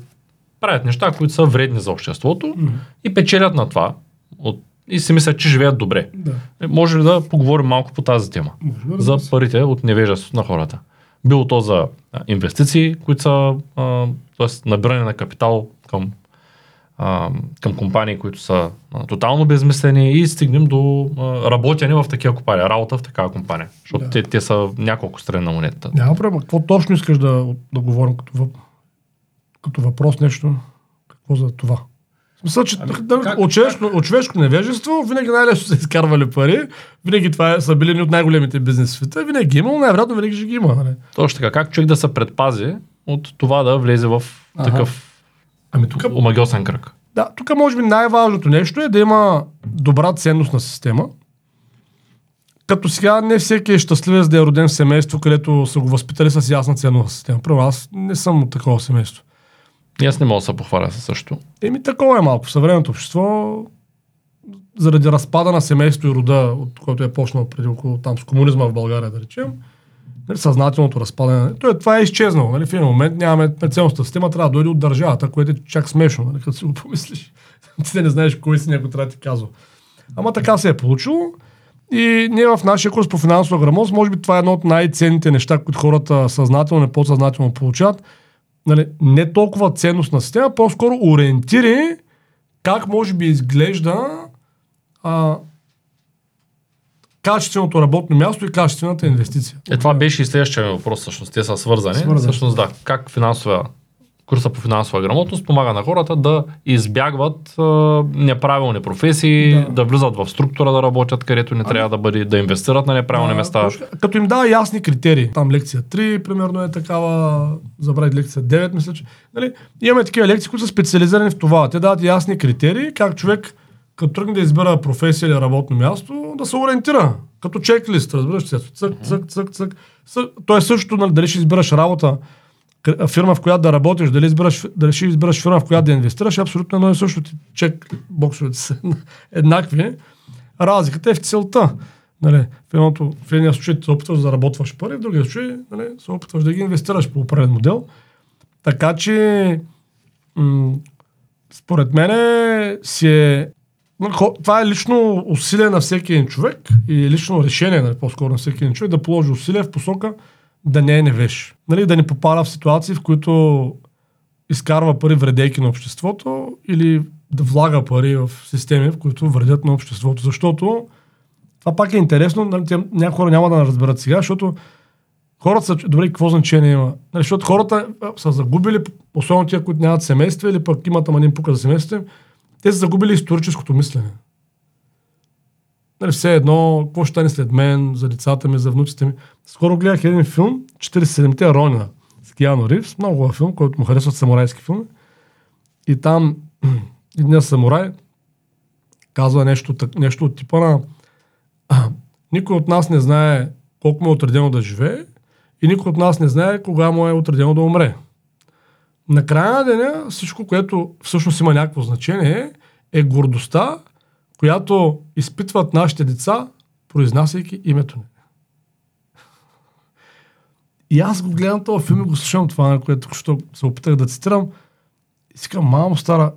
[SPEAKER 1] правят неща, които са вредни за обществото и печелят на това от, и си мислят, че живеят добре.
[SPEAKER 2] Да.
[SPEAKER 1] Е, Може ли да поговорим малко по тази тема?
[SPEAKER 2] Може,
[SPEAKER 1] за парите от невежеството на хората. Било то за инвестиции, които са, а, т.е. набиране на капитал към, а, към компании, които са а, тотално безмислени и стигнем до а, работене в такива компании, работа в такава компания. Защото
[SPEAKER 2] Да.
[SPEAKER 1] те, те са няколко страни на монетата.
[SPEAKER 2] Няма проблем. Какво точно искаш да, да говорим като, въп... като въпрос нещо? Какво за това? Смисъл, че
[SPEAKER 3] Ами,
[SPEAKER 2] да,
[SPEAKER 3] как-
[SPEAKER 2] от, човешко, от човешко невежество винаги най-лесно са изкарвали пари, винаги това е, са били едни от най-големите бизнес в света, винаги ги е имало, най-вероятно винаги ще ги има. Нали?
[SPEAKER 1] Точно така. Как човек да се предпази от това да влезе в такъв
[SPEAKER 2] Ами тук,
[SPEAKER 1] омагиосен кръг?
[SPEAKER 2] да, тук може би най-важното нещо е да има добра ценностна система. Като сега не всеки е щастлив да е роден в семейство, където са го възпитали с ясна ценностна система. Първо, аз не съм от такова семейство.
[SPEAKER 1] И аз не мога да се похваля със също.
[SPEAKER 2] Еми такова е малко. В съвременното общество, заради разпада на семейство и рода, от който е почнал преди около там с комунизма в България, да речем, съзнателното разпадане, то е, това е изчезнало. Нали, в един момент нямаме ценностната система, трябва да дойде от държавата, което е чак смешно, нали, като си го помислиш. (laughs) Ти не знаеш кой си някой трябва да ти казва. Ама така се е получило. И ние в нашия курс по финансова грамотност, може би това е едно от най-ценните неща, които хората съзнателно и подсъзнателно получават. Нали, не толкова ценностна система, по-скоро ориентири как може би изглежда а, качественото работно място и качествената инвестиция.
[SPEAKER 1] Е, това беше и следващия въпрос, всъщност. Те са свързани.
[SPEAKER 2] Свързани.
[SPEAKER 1] Всъщност, да. Как финансова курса по финансова грамотност помага на хората да избягват а, неправилни професии, да.
[SPEAKER 2] Да.
[SPEAKER 1] да влизат в структура да работят, където не трябва да бъде, да инвестират на неправилни
[SPEAKER 2] А,
[SPEAKER 1] места.
[SPEAKER 2] Като им дава ясни критерии. Там лекция 3, примерно е такава, забравих лекция 9, мисля, че. Нали, имаме такива лекции, които са специализирани в това. Те дават ясни критерии, как човек, като тръгне да избира професия или работно място, да се ориентира. Като чеклист, разбираш се. Цък, цък, цък, цък. То е също, нали, дали ще избираш работа, фирма, в която да работиш, дали, избираш, дали ще избираш фирма, в която да инвестираш, е абсолютно едно и също. Ти чек боксовете са (laughs) еднакви. Разликата е в целта. Нали, в, едното, в едния случай се опитваш да заработваш пари, в другия случай нали, се опитваш да ги инвестираш по определен модел. Така че, м- според мен си е. Това е лично усилие на всеки един човек и лично решение, нали, по-скоро на всеки един човек, да положи усилие в посока да не е невеж. Нали, да не попада в ситуации, в които изкарва пари вредейки на обществото или да влага пари в системи, в които вредят на обществото. Защото това пак е интересно, нали, някои хора няма да разберат сега, защото хората са, добре, какво значение има? Нали, защото хората са загубили, особено тия, които нямат семейства или пък имат ама не пука за семейството, те са загубили историческото мислене. Нали, все едно, какво ще стане след мен, за децата ми, за внуците ми. Скоро гледах един филм, 47-те Ронина, с Киано Ривз, много хубав филм, който му харесват самурайски филми. И там (clears throat) един самурай казва нещо, нещо от типа на никой от нас не знае колко му е отредено да живее и никой от нас не знае кога му е отредено да умре. На края на деня всичко, което всъщност има някакво значение, е гордостта, която изпитват нашите деца, произнасяйки името ни. И аз го гледам този филм и го слушам това, на което току-що се опитах да цитирам. И си казвам, мамо стара,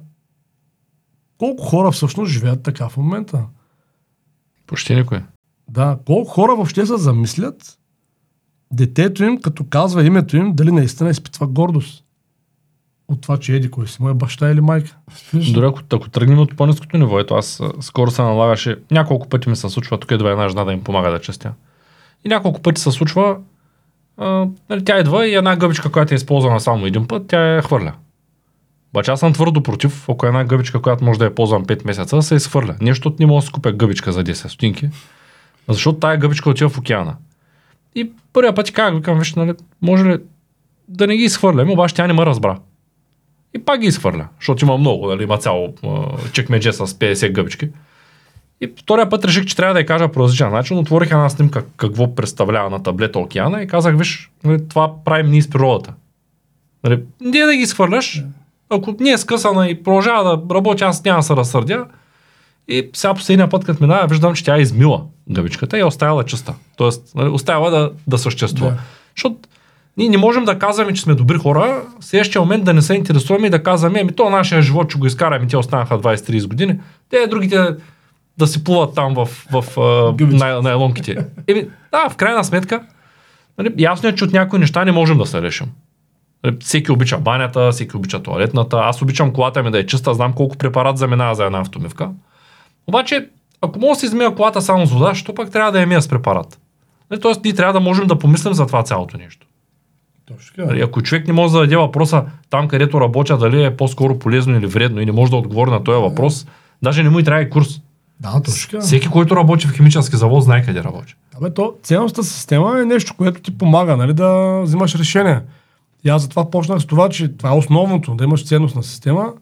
[SPEAKER 2] колко хора всъщност живеят така в момента?
[SPEAKER 1] Почти никой.
[SPEAKER 2] Да, колко хора въобще се замислят детето им, като казва името им, дали наистина изпитва гордост от това, че еди кой си, моя баща или майка.
[SPEAKER 1] Дори ако, ако тръгнем от по-низкото ниво, ето аз скоро се налагаше, няколко пъти ми се случва, тук идва една жена да им помага да чистя. И няколко пъти се случва, а, нали, тя идва и една гъбичка, която е използвана само един път, тя я хвърля. Обаче аз съм твърдо против, ако една гъбичка, която може да я ползвам 5 месеца, се изхвърля. Нещо не мога да си купя гъбичка за 10 стотинки, защото тая гъбичка отива в океана. И първия път ти казах, викам, виж, нали, може ли да не ги изхвърляме, обаче тя не ме разбра. И пак ги изхвърля, защото има много, нали, има цяло чекмедже с 50 гъбички. И втория път реших, че трябва да я кажа по различен начин. Отворих една снимка какво представлява на таблета океана и казах, виж, нали, това правим ние с природата. Нали, не да ги изхвърляш, ако не е скъсана и продължава да работи, аз няма да се разсърдя. И сега последния път, като минава, виждам, че тя е измила гъбичката и е оставила чиста. Тоест, нали, оставила да, да съществува.
[SPEAKER 2] Да.
[SPEAKER 1] Защото ние не можем да казваме, че сме добри хора, в следващия момент да не се интересуваме и да казваме, ами то нашия живот, че го изкараме, те останаха 20-30 години, те другите да си плуват там в, в
[SPEAKER 2] Гъбички.
[SPEAKER 1] най- найлонките. Еми, да, в крайна сметка, нали, ясно е, че от някои неща не можем да се решим. Нали, Всеки обича банята, всеки обича туалетната. Аз обичам колата ми да е чиста, знам колко препарат заминава за една автомивка. Обаче, ако мога да си измия колата само с вода, защо пък трябва да я мия с препарат? Нали, Тоест, ние трябва да можем да помислим за това цялото нещо.
[SPEAKER 2] Точно.
[SPEAKER 1] Нали, Ако човек не може да даде въпроса там, където работя, дали е по-скоро полезно или вредно и не може да отговори на този въпрос, даже не му и трябва и курс.
[SPEAKER 2] Да, точно.
[SPEAKER 1] Всеки, който работи в химически завод, знае къде работи.
[SPEAKER 2] Абе, то, ценностната система е нещо, което ти помага нали, да взимаш решение. И аз затова почнах с това, че това е основното, да имаш ценностна система,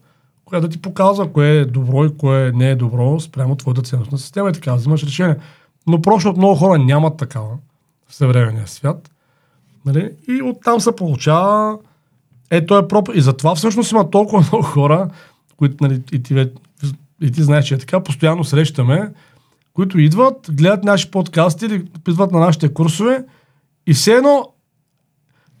[SPEAKER 2] която да ти показва кое е добро и кое не е добро спрямо твоята ценностна система и така да взимаш решение. Но просто от много хора нямат такава в съвременния свят. Нали? И оттам се получава е, то е проп... И затова всъщност има толкова (laughs) много хора, които, нали, и, ти, и ти знаеш, че е така, постоянно срещаме, които идват, гледат наши подкасти или идват на нашите курсове и все едно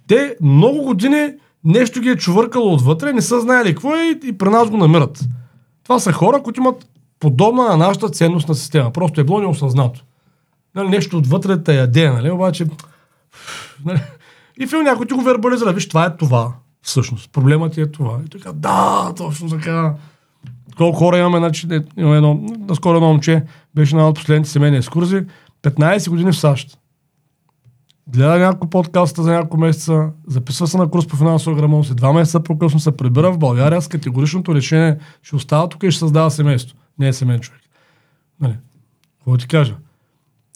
[SPEAKER 2] те много години нещо ги е чувъркало отвътре, не са знаели какво е и, и при нас го намират. Това са хора, които имат подобна на нашата ценностна система. Просто е било неосъзнато. Нали, нещо отвътре те яде, нали? Обаче... Нали? И фил някой ти го вербализира. Виж, това е това. Всъщност. Проблемът ти е това. И така, да, точно така. Колко хора имаме, значи, е, има едно, наскоро едно момче беше на от последните семейни екскурзии, 15 години в САЩ. Гледа няколко подкаста за няколко месеца, записва се на курс по финансова грамотност и два месеца по-късно се прибира в България с категоричното решение, ще остава тук и ще създава семейство. Не е семейен човек. Нали? Какво ти кажа?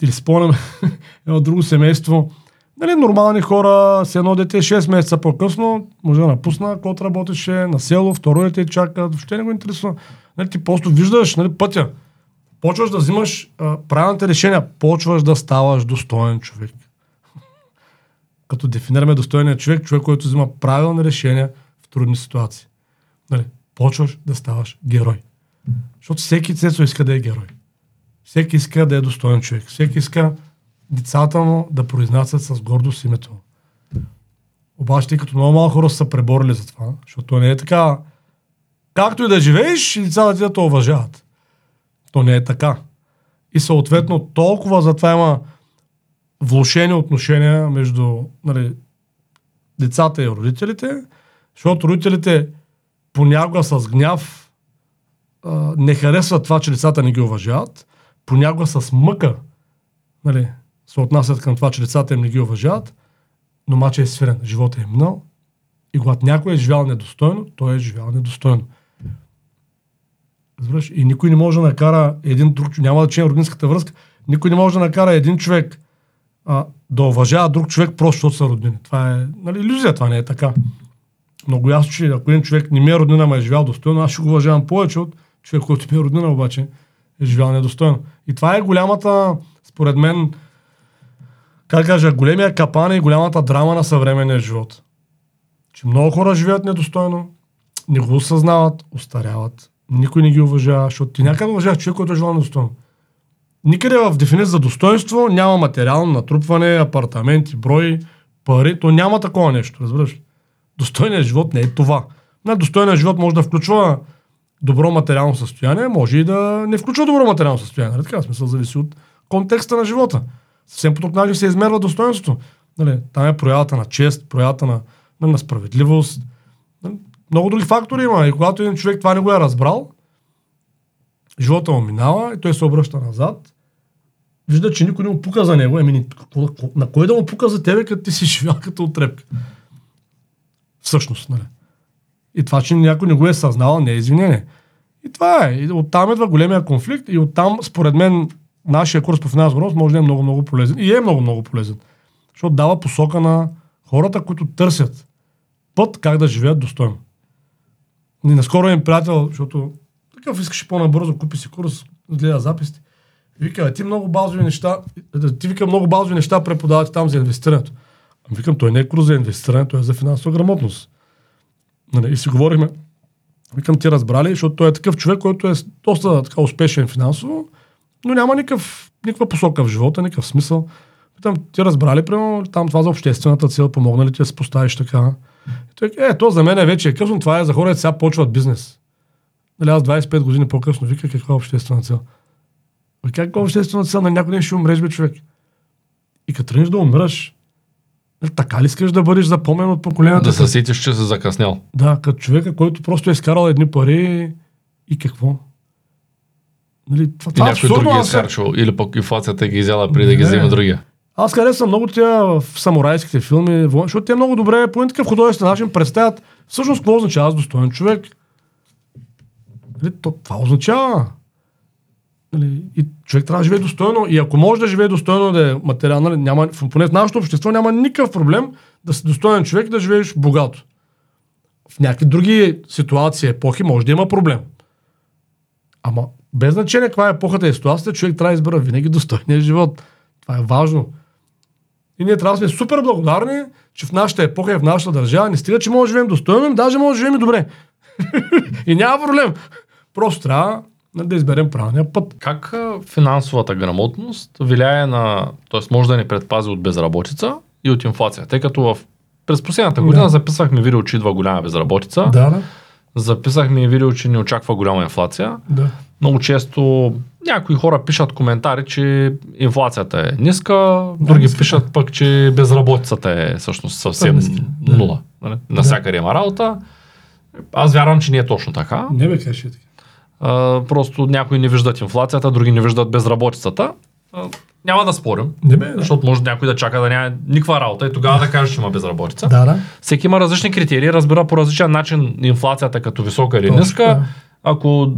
[SPEAKER 2] Или спомням (laughs) едно друго семейство, нали, нормални хора, с едно дете 6 месеца по-късно, може да напусна, който работеше на село, второ дете чака, въобще не го интересува. Нали, ти просто виждаш нали, пътя. Почваш да взимаш а, правилните решения, почваш да ставаш достоен човек. (laughs) Като дефинираме достойния човек, човек, който взима правилни решения в трудни ситуации. Нали, почваш да ставаш герой. Защото всеки цецо иска да е герой. Всеки иска да е достоен човек. Всеки иска децата му да произнасят с гордост името. Обаче, тъй като много малко хора са преборили за това, защото то не е така. Както и да живееш, и децата ти да те уважават. То не е така. И съответно толкова затова има влушени отношения между нали, децата и родителите, защото родителите понякога с гняв не харесват това, че децата не ги уважават, понякога с мъка нали, се отнасят към това, че децата им не ги уважават, но мача е свирен, живота е минал и когато някой е живял недостойно, той е живял недостойно. Разбираш? И никой не може да накара един друг, няма да че родинската връзка, никой не може да накара един човек а, да уважава друг човек просто защото са роднини. Това е нали, иллюзия, това не е така. Много ясно, че ако един човек не ми е роднина, ма е живял достойно, аз ще го уважавам повече от човек, който ми е роднина, обаче е живял недостойно. И това е голямата, според мен, как кажа, големия капан и голямата драма на съвременния живот. Че много хора живеят недостойно, не го осъзнават, устаряват, никой не ги уважава, защото ти някъде уважаваш човек, който е живял недостойно. Никъде в дефиниция за достоинство няма материално натрупване, апартаменти, брой, пари. То няма такова нещо, разбираш. Достойният живот не е това. Достойният живот може да включва добро материално състояние, може и да не включва добро материално състояние. Нали? Така, смисъл зависи от контекста на живота. Съвсем по друг начин се измерва достоинството. Нали? Там е проявата на чест, проявата на, на, на справедливост. Нали? Много други фактори има. И когато един човек това не го е разбрал, живота му минава и той се обръща назад, вижда, че никой не му пука за него. Еми, на кой да му пука за тебе, като ти си (laughs) живял като отрепка? Всъщност, нали? И това, че някой не го е съзнал, не е извинение. И това е. И оттам идва големия конфликт и оттам, според мен, нашия курс по финансов грамотност може да е много, много полезен. И е много, много полезен. Защото дава посока на хората, които търсят път как да живеят достойно. И наскоро им приятел, защото такъв искаше по-набързо, купи си курс, гледа записите. Вика, ти много базови неща, ти вика много базови неща преподавате там за инвестирането. Ами викам, той не е курс за инвестирането, той е за финансова грамотност. Нали, и си говорихме, викам ти разбрали, защото той е такъв човек, който е доста така успешен финансово, но няма никакъв, никаква посока в живота, никакъв смисъл. Питам, ти разбрали, примерно, там това за обществената цел, помогна ли ти да се поставиш така? И той, е, то за мен е вече е късно, това е за хората, сега почват бизнес. Нали, аз 25 години по-късно вика каква е обществена цел. Ами как е обществена цел? На някой ден ще умреш, бе, човек. И като тръгнеш да умреш, нали, така ли искаш да бъдеш запомнен от поколенията?
[SPEAKER 1] Да се сетиш, че си закъснял.
[SPEAKER 2] Да, като човека, който просто е изкарал едни пари и какво? Нали, това, това е
[SPEAKER 1] някой
[SPEAKER 2] абсурдно,
[SPEAKER 1] друг ги е изхарчил. Или пък инфлацията ги е изяла преди да ги вземе другия.
[SPEAKER 2] Аз харесвам много тия в самурайските филми, защото те много добре по такъв художествен начин представят всъщност какво означава аз достоен човек. Нали, то, това означава. Нали, и човек трябва да живее достойно. И ако може да живее достойно, да е материално, нали, няма, поне в нашето общество няма никакъв проблем да си достоен човек и да живееш богато. В някакви други ситуации, епохи може да има проблем. Ама без значение каква е епохата и ситуацията, човек трябва да избира винаги достойния живот. Това е важно. И ние трябва да сме супер благодарни, че в нашата епоха и в нашата държава не стига, че може да живеем достойно, даже може да живеем и добре. (laughs) и няма проблем. Просто трябва да изберем правилния път.
[SPEAKER 1] Как финансовата грамотност влияе на... т.е. може да ни предпази от безработица и от инфлация? Тъй като в през последната година
[SPEAKER 2] Да.
[SPEAKER 1] записахме видео, че идва голяма безработица.
[SPEAKER 2] Да, да.
[SPEAKER 1] Записахме видео, че ни очаква голяма инфлация.
[SPEAKER 2] да.
[SPEAKER 1] Много често някои хора пишат коментари, че инфлацията е ниска, други
[SPEAKER 2] ниска,
[SPEAKER 1] пишат пък, че безработицата е всъщност съвсем
[SPEAKER 2] ниска, да.
[SPEAKER 1] нула. Нали? Насякъде има работа. Аз вярвам, че не е точно така.
[SPEAKER 2] Не бе, кажеш така.
[SPEAKER 1] А, просто някои не виждат инфлацията, други не виждат безработицата. А, няма да спорим,
[SPEAKER 2] Не бе, да.
[SPEAKER 1] защото може някой да чака да няма никаква работа и тогава да каже, че има безработица.
[SPEAKER 2] Да, да.
[SPEAKER 1] Всеки има различни критерии, разбира по различен начин инфлацията като висока или
[SPEAKER 2] Точно
[SPEAKER 1] ниска.
[SPEAKER 2] така.
[SPEAKER 1] Ако,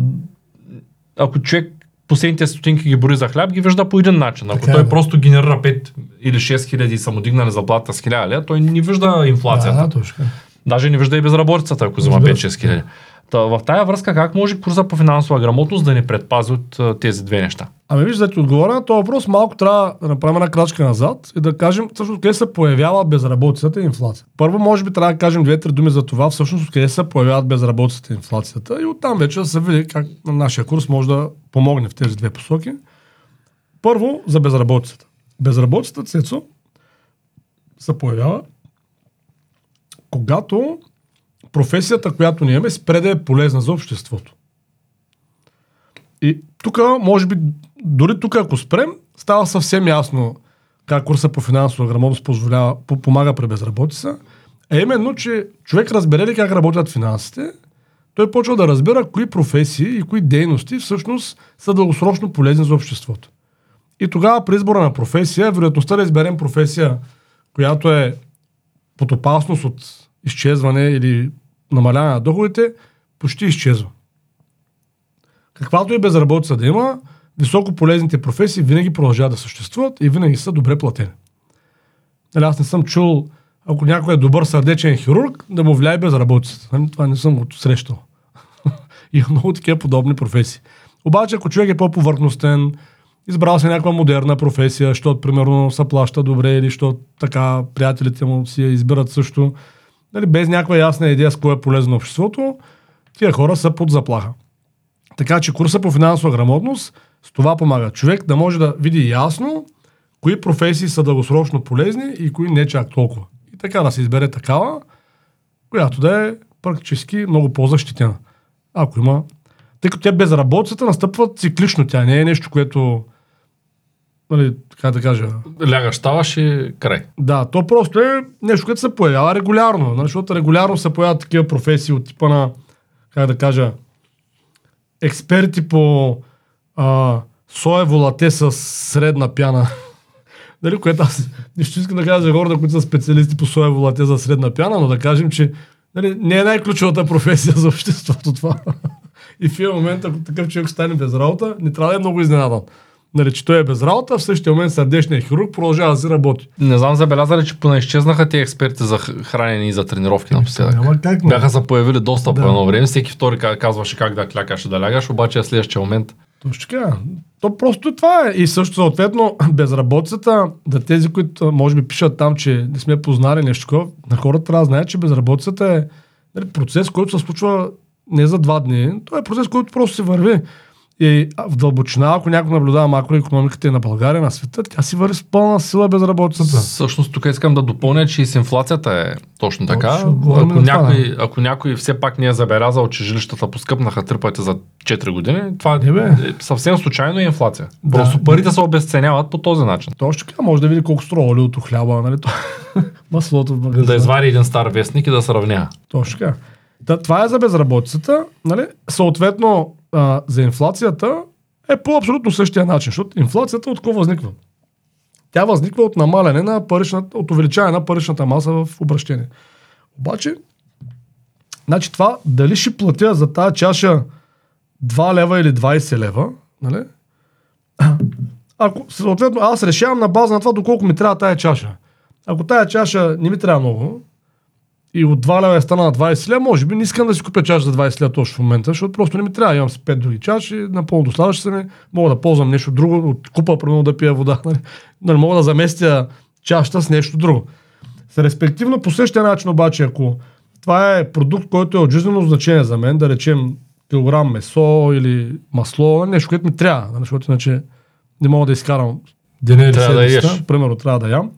[SPEAKER 1] ако човек последните стотинки ги бори за хляб, ги вижда по един начин. Ако
[SPEAKER 2] Така е,
[SPEAKER 1] той
[SPEAKER 2] да.
[SPEAKER 1] просто генерира 5 или 6 хиляди и са му дигнали заплата с 1000 лева, той не вижда инфлацията.
[SPEAKER 2] Да, да, точно.
[SPEAKER 1] Даже не вижда и безработицата, ако взема
[SPEAKER 2] Разбира се.
[SPEAKER 1] 5-6 хиляди. Та, в тая връзка как може курса по финансова грамотност да ни предпази от тези две неща?
[SPEAKER 2] Ами виж, да ти отговоря на този въпрос, малко трябва да направим една крачка назад и да кажем всъщност къде се появява безработицата и инфлация. Първо, може би трябва да кажем две-три думи за това, всъщност къде се появяват безработицата и инфлацията и оттам вече да се види как на нашия курс може да помогне в тези две посоки. Първо, за безработицата. Безработицата, Цецо, се появява когато професията, която ние имаме, спре да е полезна за обществото. И тук, може би, дори тук, ако спрем, става съвсем ясно как курса по финансова грамотност позволява, по- помага при безработица. А именно, че човек разбере ли как работят финансите, той почва да разбира кои професии и кои дейности всъщност са дългосрочно полезни за обществото. И тогава при избора на професия, вероятността да изберем професия, която е под опасност от изчезване или намаляване на доходите, почти изчезва. Каквато и безработица да има, високо полезните професии винаги продължават да съществуват и винаги са добре платени. Нали, аз не съм чул, ако някой е добър сърдечен хирург, да му влияе безработицата. Нали, това не съм го срещал. (laughs) Има много такива подобни професии. Обаче, ако човек е по-повърхностен, избрал се някаква модерна професия, защото примерно се плаща добре или защото така приятелите му си я избират също, нали, без някаква ясна идея с кое е полезно обществото, тия хора са под заплаха. Така че курса по финансова грамотност с това помага човек да може да види ясно кои професии са дългосрочно полезни и кои не чак толкова. И така да се избере такава, която да е практически много по-защитена. Ако има. Тъй като тя безработицата настъпва циклично. Тя не е нещо, което нали, така да кажа.
[SPEAKER 1] Лягаш, ставаш и край.
[SPEAKER 2] Да, то просто е нещо, което се появява регулярно. Нали, защото регулярно се появяват такива професии от типа на, как да кажа, експерти по а, соево лате с средна пяна. Дали, (laughs) което аз нищо искам да кажа за хората, които са специалисти по соево лате за средна пяна, но да кажем, че нали, не е най-ключовата професия за обществото това. (laughs) И в един момент, ако такъв човек стане без работа, не трябва да е много изненадан. Нали, че той е без работа, в същия момент сърдечният хирург продължава да си работи.
[SPEAKER 1] Не знам, забеляза ли, че понаизчезнаха тези експерти за хранене и за тренировки напоследък.
[SPEAKER 2] Няма как, ме.
[SPEAKER 1] Бяха се появили доста
[SPEAKER 2] Да.
[SPEAKER 1] по едно време. Всеки втори ка- казваше как да клякаш и да лягаш, обаче в следващия момент
[SPEAKER 2] Точно така. То просто това е. И също съответно безработицата, да тези, които може би пишат там, че не сме познали нещо такова, на хората трябва да знаят, че безработицата е нали, процес, който се случва не за два дни. Това е процес, който просто се върви. И в дълбочина, ако някой наблюдава макроекономиката и на България, на света, тя си върви с пълна сила безработицата.
[SPEAKER 1] Всъщност тук искам да допълня, че и с инфлацията е точно така.
[SPEAKER 2] говорим
[SPEAKER 1] Ако
[SPEAKER 2] това,
[SPEAKER 1] някой, ако някой все пак не е забелязал, че жилищата поскъпнаха три пъти за 4 години, това
[SPEAKER 2] Не, бе.
[SPEAKER 1] е съвсем случайно е инфлация.
[SPEAKER 2] Да.
[SPEAKER 1] Просто парите се обесценяват по този начин.
[SPEAKER 2] Точно така, може да види колко струва олиото, хляба, нали? То- (laughs) Маслото в магазина.
[SPEAKER 1] Да извади един стар вестник и да сравнява.
[SPEAKER 2] Точно така. Та, това е за безработицата. Нали? Съответно, а, за инфлацията е по абсолютно същия начин, защото инфлацията от какво възниква? Тя възниква от намаляне на паричната, от увеличаване на паричната маса в обращение. Обаче, значи това дали ще платя за тази чаша 2 лева или 20 лева, нали? (clears throat) Ако, съответно, аз решавам на база на това доколко ми трябва тази чаша. Ако тази чаша не ми трябва много, и от 2 лева е стана на 20 лева, може би не искам да си купя чаша за 20 лева точно в момента, защото просто не ми трябва. Имам с 5 други чаши, напълно достатъчно са ми, мога да ползвам нещо друго, от купа, примерно да пия вода. (laughs) Нали? нали мога да заместя чашата с нещо друго. С респективно по същия начин обаче, ако това е продукт, който е от жизнено значение за мен, да речем килограм месо или масло, нещо, което ми трябва, нали? защото иначе не мога да изкарам деня или
[SPEAKER 1] да
[SPEAKER 2] седмицата,
[SPEAKER 1] ядеш.
[SPEAKER 2] примерно трябва да ям,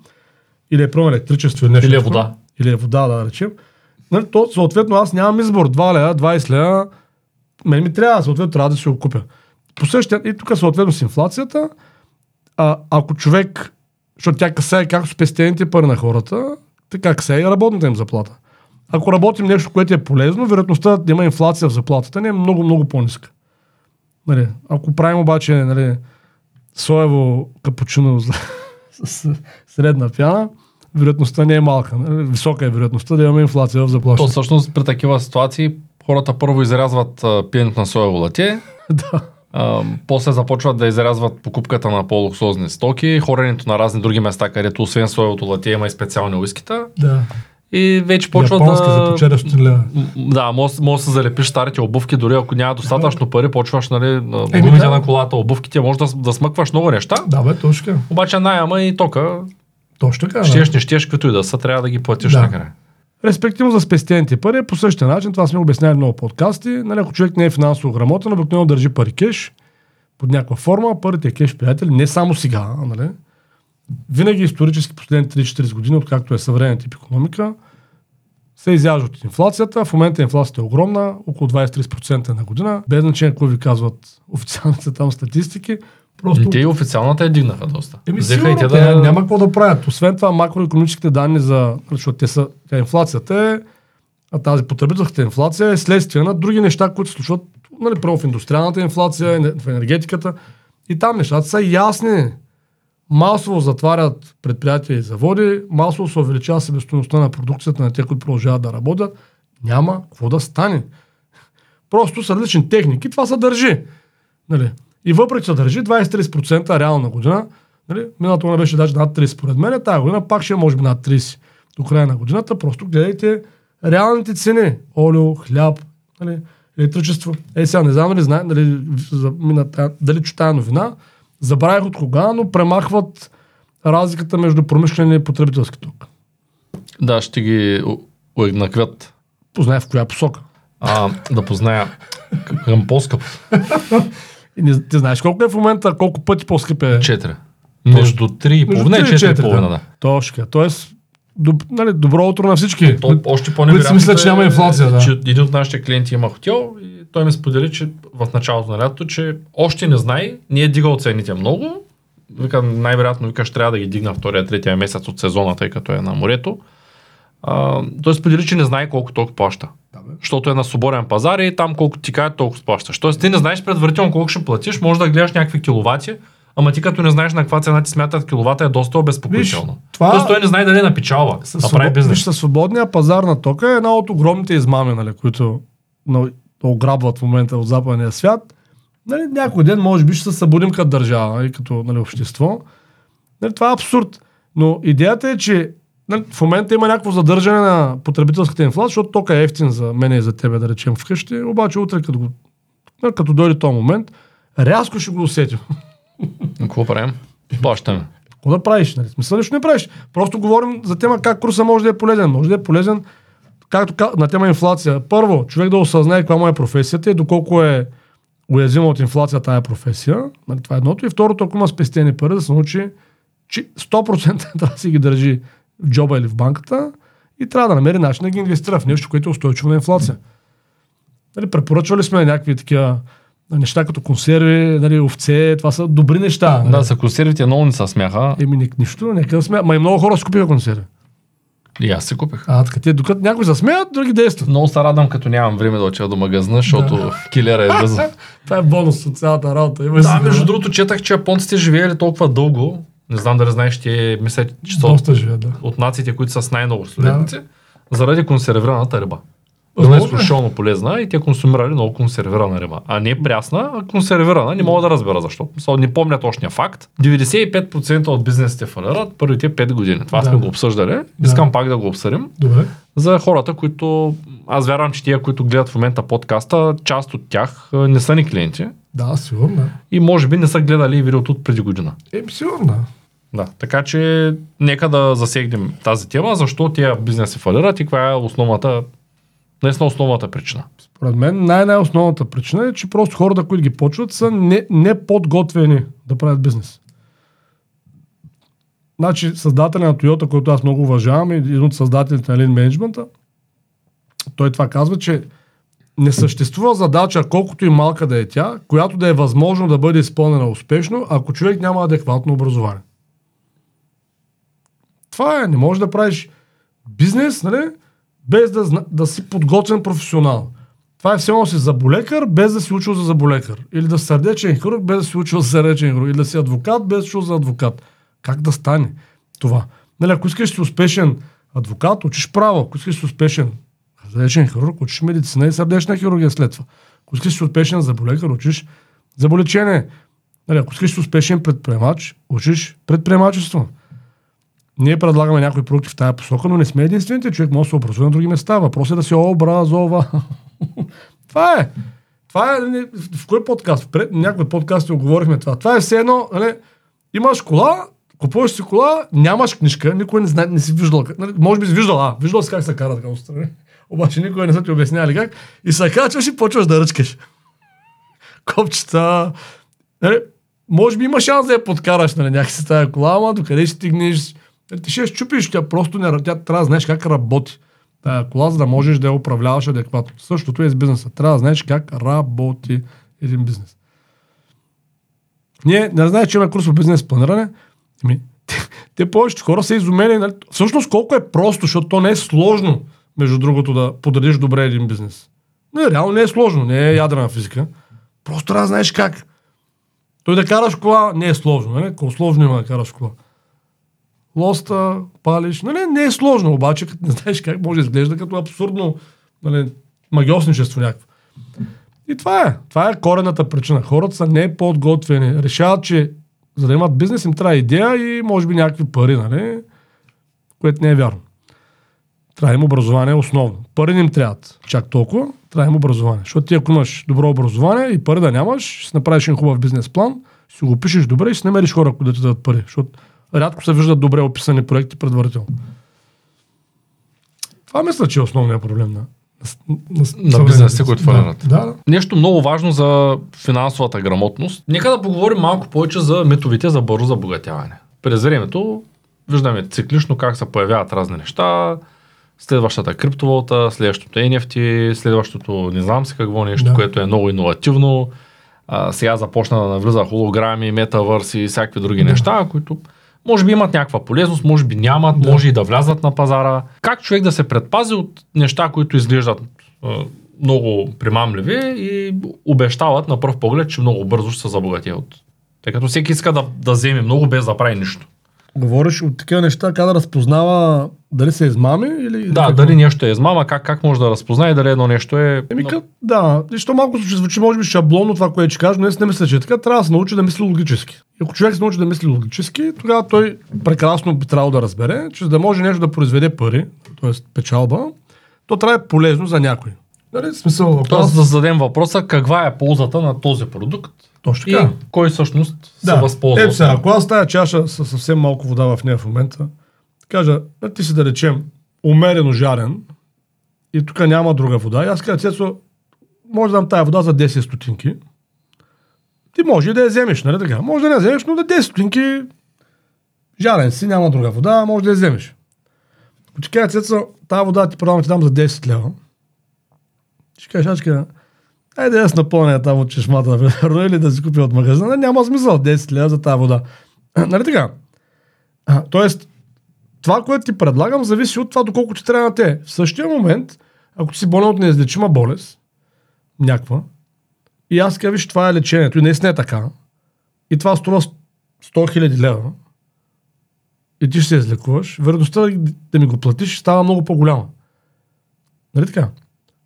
[SPEAKER 2] или е примерно електричество или нещо.
[SPEAKER 1] Или е вода.
[SPEAKER 2] Или е вода, да речем. Нали, то, съответно, аз нямам избор. 2 лева, 20 лева, мен ми трябва, съответно, трябва да си го купя. По същия, и тук съответно с инфлацията, а, ако човек, защото тя касае както спестените пари на хората, така касае и работната им заплата. Ако работим нещо, което е полезно, вероятността да има инфлация в заплатата ни е много, много по-ниска. Нали, ако правим обаче нали, соево капучино за, (laughs) с средна пяна, вероятността не е малка. Нали? Висока е вероятността да имаме инфлация в
[SPEAKER 1] То
[SPEAKER 2] заплащане.
[SPEAKER 1] всъщност при такива ситуации хората първо изрязват пиенето на соево лате, (laughs)
[SPEAKER 2] да.
[SPEAKER 1] а, после започват да изрязват покупката на по-луксозни стоки, хоренето на разни други места, където освен соевото лате има и специални уискита.
[SPEAKER 2] да.
[SPEAKER 1] И вече почва да...
[SPEAKER 2] за по 400 лева.
[SPEAKER 1] М, Да, може, може да се залепиш старите обувки, дори ако няма достатъчно пари, почваш, нали, гумите
[SPEAKER 2] да.
[SPEAKER 1] на колата, обувките, може да, да смъкваш много неща,
[SPEAKER 2] Да, бе, точно така.
[SPEAKER 1] обаче найема и тока,
[SPEAKER 2] Точно така.
[SPEAKER 1] щеш,
[SPEAKER 2] Да.
[SPEAKER 1] не щеш, като и да са, трябва да ги платиш
[SPEAKER 2] Да.
[SPEAKER 1] накрая.
[SPEAKER 2] Респективно за спестените пари е по същия начин. Това сме обясняли в много подкасти. Нали, ако човек не е финансово грамотен, обикновено държи пари кеш под някаква форма. Парите кеш, приятели, не само сега. Нали? Винаги исторически последните 3-40 години, откакто е съвременен тип економика, се изяжда от инфлацията. В момента инфлацията е огромна, около 23% на година. Без значение какво ви казват официалните там статистики. Просто
[SPEAKER 1] И те и официалната я дигнаха доста.
[SPEAKER 2] Еми,
[SPEAKER 1] Взеха
[SPEAKER 2] сигурно,
[SPEAKER 1] и те
[SPEAKER 2] те
[SPEAKER 1] да...
[SPEAKER 2] няма какво да правят. Освен това, макроекономическите данни за... Защото те са... Тя инфлацията е... А тази потребителската инфлация е следствие на други неща, които се случват нали, първо в индустриалната инфлация, в енергетиката. И там нещата са ясни. масово затварят предприятия и заводи, масово се увеличава себестоеността на продукцията на те, които продължават да работят, няма какво да стане. Просто са различни техники, това се държи. Нали? И въпреки, че държи 20-30% реална година, нали? миналата година беше даже над 30 според мен, тази година пак ще е може би над 30 до края на годината, просто гледайте реалните цени. Олио, хляб, нали? електричество. Е, сега не знам дали знае, дали, мина, дали чу тази новина, забравих от кога, но премахват разликата между промишлен и потребителски ток.
[SPEAKER 1] Да, ще ги уеднаквят.
[SPEAKER 2] Познай в коя посока.
[SPEAKER 1] А, да позная към по-скъп. (laughs)
[SPEAKER 2] Не, ти знаеш колко е в момента, колко пъти по-скъп е?
[SPEAKER 1] 4. Между 3 и половина и 4 и половина, да.
[SPEAKER 2] Точка. Тоест, доб, нали, добро утро на всички.
[SPEAKER 1] То, още по
[SPEAKER 2] Които си мислят, че няма инфлация, да.
[SPEAKER 1] Че един от нашите клиенти има хотел и той ми сподели, че в началото на лятото, че още не знае, не е дигал цените много. Вика, най-вероятно, вика, ще трябва да ги дигна втория, третия месец от сезона, тъй като е на морето. А, той сподели, че не знае колко толкова плаща.
[SPEAKER 2] Да, бе.
[SPEAKER 1] Защото е на свободен пазар и там колко ти кажат, толкова плащаш. Тоест ти не знаеш предварително колко ще платиш, може да гледаш някакви киловати, ама ти като не знаеш на каква цена ти смятат киловата е доста обезпокоително.
[SPEAKER 2] Виж, това-
[SPEAKER 1] Тоест той не знае дали е напечалва,
[SPEAKER 2] С,
[SPEAKER 1] а прави
[SPEAKER 2] свобод...
[SPEAKER 1] бизнес.
[SPEAKER 2] Виж, със свободния пазар на тока е една от огромните измами, нали, които на... ограбват в момента от западния свят. Нали, някой ден, може би, ще се събудим като държава и като нали, общество. Нали, това е абсурд. Но идеята е, че нали, в момента има някакво задържане на потребителската инфлация, защото тока е ефтин за мен и за тебе, да речем, вкъщи. Обаче утре, като, го, нали, като дойде този момент, рязко ще го усетим. (laughs)
[SPEAKER 1] Какво правим? Плащаме.
[SPEAKER 2] Какво да правиш? Нали? Смисъл нищо не правиш. Просто говорим за тема как курса може да е полезен. Може да е полезен, както ка- на тема инфлация. Първо, човек да осъзнае каква му е професията и доколко е уязвима от инфлация тая професия. Нали? Това е едното. И второто, ако има спестени пари, да се научи, че 100% (laughs) трябва да си ги държи в джоба или в банката и трябва да намери начин да ги инвестира в нещо, което е устойчиво на инфлация. Нали, препоръчвали сме някакви такива неща като консерви, нали, овце, това са добри неща. нали?
[SPEAKER 1] Да, за консервите много не се смяха.
[SPEAKER 2] Еми, ни- нищо, нека да смеят. Ма и много хора си купиха консерви.
[SPEAKER 1] И аз се купих.
[SPEAKER 2] А, така те, докато някои се смеят, други действат.
[SPEAKER 1] Много се радвам, като нямам време да отида до магазина, защото килера е (laughs) бързо.
[SPEAKER 2] Това е бонус от цялата работа. Има
[SPEAKER 1] Да, между другото, четах, че японците живеели толкова дълго. Не знам дали знаеш, че мисля, че са от,
[SPEAKER 2] Доста живеят, да.
[SPEAKER 1] от нациите, които са с най-много столетници, заради консервираната риба. Била
[SPEAKER 2] Възможно е.
[SPEAKER 1] изключително полезна и те консумирали много консервирана риба. А не прясна, а консервирана. Не мога да разбера защо. Не помня точния факт. 95% от бизнесите фалират първите 5 години. Това
[SPEAKER 2] Да.
[SPEAKER 1] сме го обсъждали. Искам пак да го обсъдим.
[SPEAKER 2] Добре.
[SPEAKER 1] За хората, които... Аз вярвам, че тия, които гледат в момента подкаста, част от тях не са ни клиенти.
[SPEAKER 2] Да, сигурно. да.
[SPEAKER 1] И може би не са гледали видеото от преди година.
[SPEAKER 2] Еми, сигурно. Да.
[SPEAKER 1] Така че нека да засегнем тази тема, защо тия бизнеси фалират и каква е основната, наистина основната причина.
[SPEAKER 2] Според мен най-най-основната причина е, че просто хората, които ги почват, са не, не подготвени да правят бизнес. Значи, създателя на Toyota, който аз много уважавам, и един от създателите на Lean Management, той това казва, че не съществува задача, колкото и малка да е тя, която да е възможно да бъде изпълнена успешно, ако човек няма адекватно образование. Това е, не можеш да правиш бизнес, нали, без да, да си подготвен професионал. Това е все едно си заболекар, без да си учил за заболекар. Или да си сърдечен хирург, без да си учил за сърдечен хирург. Или да си адвокат, без да си учил за адвокат. Как да стане това? Нали, ако искаш да си успешен адвокат, учиш право. Ако искаш да си успешен сърдечен хирург, учиш медицина и сърдечна хирургия след това. Ако искаш да си успешен заболекар, учиш заболечение. Нали, ако искаш да си успешен предприемач, учиш предприемачество. Ние предлагаме някои продукти в тази посока, но не сме единствените. Човек може да се образува на други места. Въпросът е да се образова. (laughs) това е. Това е. нали, В кой подкаст? В пред, някой подкаст го говорихме това. Това е все едно. Нали, имаш кола, купуваш си кола, нямаш книжка, никой не знае, не си виждал. Нали, може би си виждал, а, виждал си как се кара така отстрани. (laughs) Обаче никой не са ти обясняли как. И се качваш и почваш да ръчкаш. (laughs) Копчета. Нали, може би има шанс да я подкараш нали, някакси тази кола, ама докъде ще стигнеш. Нали, Ти ще щупиш, тя просто не, тя трябва да знаеш как работи. Тая кола, за да можеш да я управляваш адекватно. Същото е с бизнеса. Трябва да знаеш как работи един бизнес. Ние не знаеш, че има курс по бизнес планиране. Ами, те, те повечето хора са изумени. Нали? Всъщност колко е просто, защото то не е сложно, между другото, да подредиш добре един бизнес. Не, реално не е сложно, не е ядрена физика. Просто трябва да знаеш как. Той да караш кола не е сложно, нали? Колко сложно има да караш кола. Лоста, палиш, нали? Не е сложно, обаче, като не знаеш как може да изглежда като абсурдно нали, магиосничество някакво. И това е. Това е корената причина. Хората са не подготвени. Решават, че за да имат бизнес им трябва идея и може би някакви пари, нали? Което не е вярно. Трябва им образование основно. Пари не им трябват чак толкова, трябва им образование. Защото ти ако имаш добро образование и пари да нямаш, ще направиш един хубав бизнес план, си го пишеш добре и ще намериш хора, които да ти дадат пари. Защото рядко се виждат добре описани проекти предварително. Това мисля, че е основният проблем на,
[SPEAKER 1] на, на, на бизнесите, които фалират.
[SPEAKER 2] Да, да.
[SPEAKER 1] Нещо много важно за финансовата грамотност. Нека да поговорим малко повече за методите за бързо забогатяване. През времето виждаме циклично как се появяват разни неща, следващата криптовалута, следващото NFT, следващото не знам си какво нещо, да. което е много иновативно. А, сега започна да навлиза холограми, метавърси и всякакви други да. неща, които може би имат някаква полезност, може би нямат, да. може и да влязат на пазара. Как човек да се предпази от неща, които изглеждат а, много примамливи и обещават на пръв поглед, че много бързо ще се забогати от. Тъй като всеки иска да, да вземе много без да прави нищо.
[SPEAKER 2] Говориш от такива неща, как да разпознава дали се измами или...
[SPEAKER 1] Да, какво? дали нещо е измама, как, как може да разпознае дали едно нещо е...
[SPEAKER 2] Еми, но... да, нещо малко ще звучи, може би шаблонно това, което ще кажа, но аз не мисля, че е така. Трябва да се научи да мисли логически. И ако човек се научи да мисли логически, тогава той прекрасно би трябвало да разбере, че за да може нещо да произведе пари, т.е. печалба, то трябва да е полезно за някой. Нали, смисъл въпрос...
[SPEAKER 1] Тоест да зададем въпроса каква е ползата на този продукт
[SPEAKER 2] Точно така.
[SPEAKER 1] и кой всъщност
[SPEAKER 2] да.
[SPEAKER 1] се възползва.
[SPEAKER 2] Ето сега, ако аз тая чаша с съвсем малко вода в нея в момента, кажа, ти си да речем умерено жарен и тук няма друга вода, и аз кажа, Цецо, може да дам тая вода за 10 стотинки. Ти може да я вземеш, нали така? Може да не я вземеш, но да 10 стотинки жарен си, няма друга вода, може да я вземеш. Ти кажа, Цецо, тази вода ти продавам, ти дам за 10 лева. Ще кажеш, аз кажа, Айде аз напълня там от чешмата, верно, или да си купя от магазина. Няма смисъл 10 лева за тази вода. (clears throat) нали така? А, тоест, това, което ти предлагам, зависи от това доколко ти трябва на те. В същия момент, ако си болен от неизлечима болест, някаква, и аз кажа, виж, това е лечението, и наистина е така, и това струва 100 000 лева, и ти ще се излекуваш, вероятността да ми го платиш става много по-голяма. Нали така?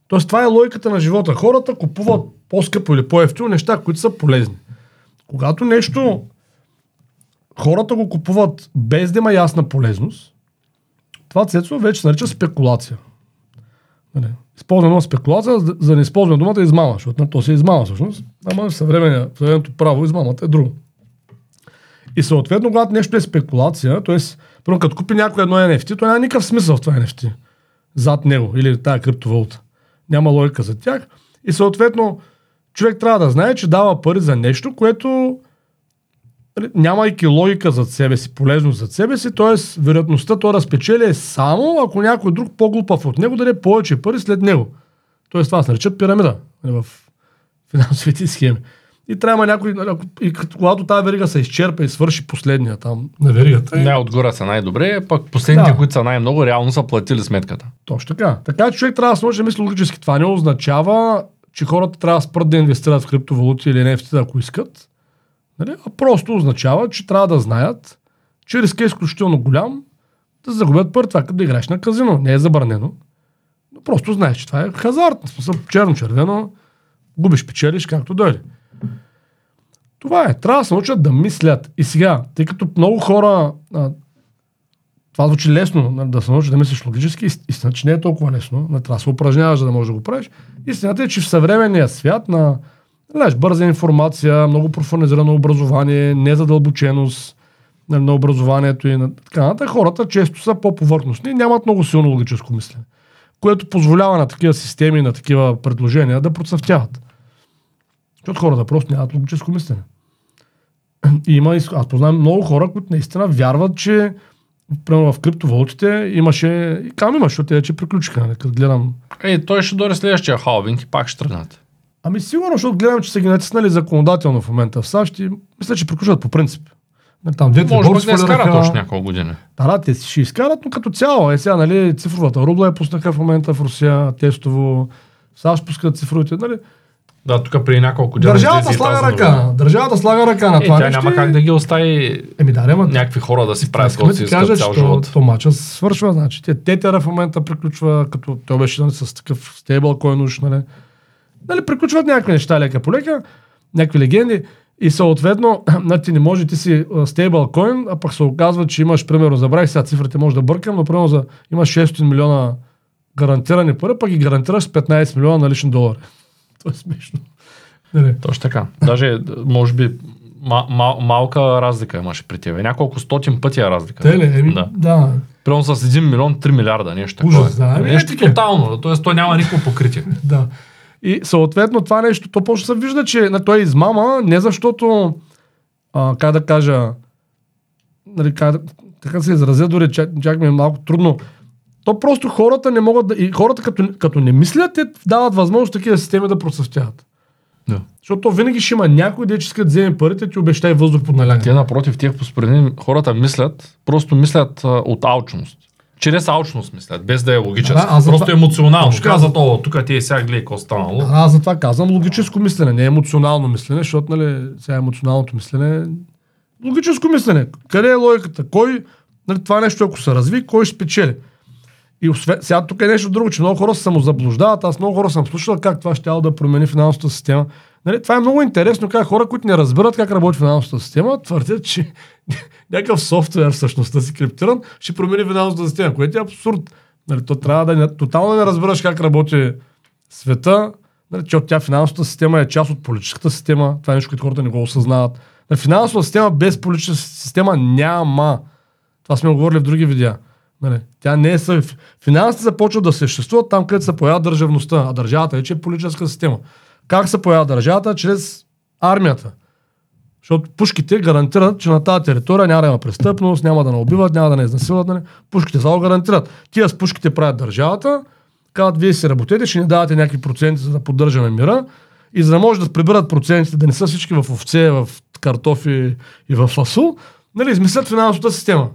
[SPEAKER 2] Тоест, това е логиката на живота. Хората купуват по-скъпо или по-ефтино неща, които са полезни. Когато нещо хората го купуват без да има ясна полезност, това цецо вече се нарича спекулация. Нали? Използваме спекулация, за да не използваме думата измама, защото на то се измама всъщност. Ама в съвременното право измамата е друго. И съответно, когато нещо е спекулация, т.е. първо като купи някой едно NFT, то няма никакъв смисъл в това NFT. Зад него или тая криптовалута. Няма логика за тях. И съответно, човек трябва да знае, че дава пари за нещо, което нямайки логика зад себе си, полезност зад себе си, т.е. вероятността то да спечели е само ако някой друг по-глупав от него даде повече пари след него. Тоест това се нарича пирамида нали, в (laughs) финансовите схеми. И трябва някой, нали, и когато тази верига се изчерпа и свърши последния там на веригата.
[SPEAKER 1] Не, отгоре са най-добре, пък последните, да. които са най-много, реално са платили сметката.
[SPEAKER 2] Точно така. Така че човек трябва да научи да мисли логически. Това не означава, че хората трябва да спрат да инвестират в криптовалути или NFT, ако искат. Нали? А просто означава, че трябва да знаят, че риска е изключително голям да загубят пари. Това като да играеш на казино. Не е забранено. Но просто знаеш, че това е хазарт. В смисъл черно-червено. Губиш, печелиш, както дойде. Това е. Трябва да се научат да мислят. И сега, тъй като много хора а, това звучи лесно, нали, да се научиш да мислиш логически, истина, че не е толкова лесно, не трябва да се упражняваш, за да можеш да го правиш. Истината е, че в съвременния свят на Знаеш, бърза информация, много профанизирано образование, незадълбоченост на образованието и на така нататък, хората често са по-повърхностни и нямат много силно логическо мислене, което позволява на такива системи, на такива предложения да процъфтяват. Защото хората просто нямат логическо мислене. (clears throat) И има, аз познавам много хора, които наистина вярват, че Примерно в криптовалутите имаше, и кам имаше, защото те вече приключиха, нали, като гледам.
[SPEAKER 1] Ей, той ще дойде следващия халвинг и пак ще тръгнат.
[SPEAKER 2] Ами сигурно, защото гледам, че са ги натиснали законодателно в момента в САЩ и мисля, че приключват по принцип.
[SPEAKER 1] Нали, там две Може да изкарат още няколко години.
[SPEAKER 2] Да, да, те ще изкарат, но като цяло. Е сега, нали, цифровата рубла е пуснаха в момента в Русия, тестово. САЩ пускат цифровите, нали.
[SPEAKER 1] Да, тук преди няколко дена
[SPEAKER 2] Държавата слага ръка.
[SPEAKER 1] новина.
[SPEAKER 2] Държавата слага ръка на
[SPEAKER 1] Е,
[SPEAKER 2] това
[SPEAKER 1] тя
[SPEAKER 2] нещо.
[SPEAKER 1] няма как да ги остави
[SPEAKER 2] Еми да, ама
[SPEAKER 1] някакви хора да си правят каквото си искат цял живот.
[SPEAKER 2] то, мача свършва. Значи, те, тетера в момента приключва, като той беше нали, с такъв стейбъл кой уж, нали. Нали, приключват някакви неща лека по лека, някакви легенди. И съответно, (clears throat) нали, ти не може, ти си стейбъл коин, а пък се оказва, че имаш, примерно, забравих сега цифрите, може да бъркам, но примерно за, имаш 600 милиона гарантирани пари, пък ги гарантираш с 15 милиона налични долари. (laughs) Това е смешно. Нали.
[SPEAKER 1] Точно така. Даже, може би, ма, мал, малка разлика имаше при тебе. Няколко стотин пъти е разлика.
[SPEAKER 2] Те ли? Еми,
[SPEAKER 1] Да.
[SPEAKER 2] да.
[SPEAKER 1] Примерно с 1 милион 3 милиарда, нещо
[SPEAKER 2] Ужас,
[SPEAKER 1] такова.
[SPEAKER 2] да. Ами,
[SPEAKER 1] Нещо
[SPEAKER 2] е така.
[SPEAKER 1] тотално. Тоест, той няма никакво покритие. (laughs)
[SPEAKER 2] Да. И съответно това нещо, то почва се вижда, че на той е измама, не защото, а, как да кажа, нали, как, така се изразя, дори чак, чак ми е малко трудно. То просто хората не могат да... И хората като, като не мислят, те дават възможност такива системи да процъфтяват.
[SPEAKER 1] Да.
[SPEAKER 2] Защото то винаги ще има някой, да че иска да вземе парите, ти обещай въздух под налягане.
[SPEAKER 1] Те напротив, тях според хората мислят, просто мислят а, от алчност. Чрез алчност мислят, без да е логически.
[SPEAKER 2] Да,
[SPEAKER 1] просто
[SPEAKER 2] това-
[SPEAKER 1] емоционално.
[SPEAKER 2] Точно
[SPEAKER 1] Казват, о, тук ти е сега гледай какво станало.
[SPEAKER 2] А, аз затова казвам логическо мислене, не емоционално мислене, защото нали, сега емоционалното мислене логическо мислене. Къде е логиката? Кой, нали, това нещо ако се разви, кой ще спечели? И освен, сега тук е нещо друго, че много хора се самозаблуждават. Аз много хора съм слушал как това ще да промени финансовата система. Нали, това е много интересно, как хора, които не разбират как работи финансовата система, твърдят, че (laughs) някакъв софтуер всъщност да си криптиран ще промени финансовата система, което е абсурд. Нали, то трябва да не, тотално не разбираш как работи света, нали, че от тя финансовата система е част от политическата система. Това е нещо, което хората не го осъзнават. Нали, финансова система без политическа система няма. Това сме го говорили в други видеа. Нали, тя не е съв... Финансите започват да съществуват там, където се появява държавността, а държавата вече е политическа система. Как се появява държавата? Чрез армията. Защото пушките гарантират, че на тази територия няма да има престъпност, няма да не убиват, няма да не изнасилват. Нали? Пушките само гарантират. Тия с пушките правят държавата, казват, вие си работете, ще ни давате някакви проценти, за да поддържаме мира. И за да може да приберат процентите, да не са всички в овце, в картофи и в фасул, нали, измислят финансовата система.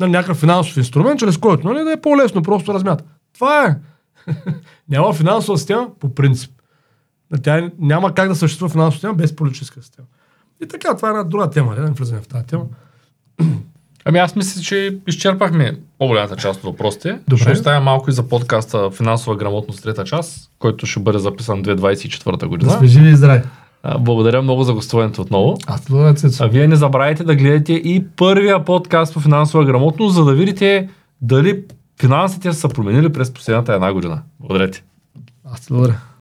[SPEAKER 2] Нали, някакъв финансов инструмент, чрез който нали, да е по-лесно, просто размята. Това е. (laughs) Няма финансова система по принцип. Тя няма как да съществува финансова система без политическа система. И така, това е една друга тема, не да не влизаме в тази тема. (clears throat)
[SPEAKER 1] Ами аз мисля, че изчерпахме по-голямата част от въпросите.
[SPEAKER 2] Добре.
[SPEAKER 1] Ще оставя малко и за подкаста Финансова грамотност трета част, който ще бъде записан 2024
[SPEAKER 2] Да
[SPEAKER 1] година.
[SPEAKER 2] сме живи и здрави.
[SPEAKER 1] Благодаря много за гостуването отново.
[SPEAKER 2] Аз благодаря, Цецо.
[SPEAKER 1] А вие не забравяйте да гледате и първия подкаст по финансова грамотност, за да видите дали финансите са променили през последната една година. Благодаря ти.
[SPEAKER 2] Аз ти благодаря.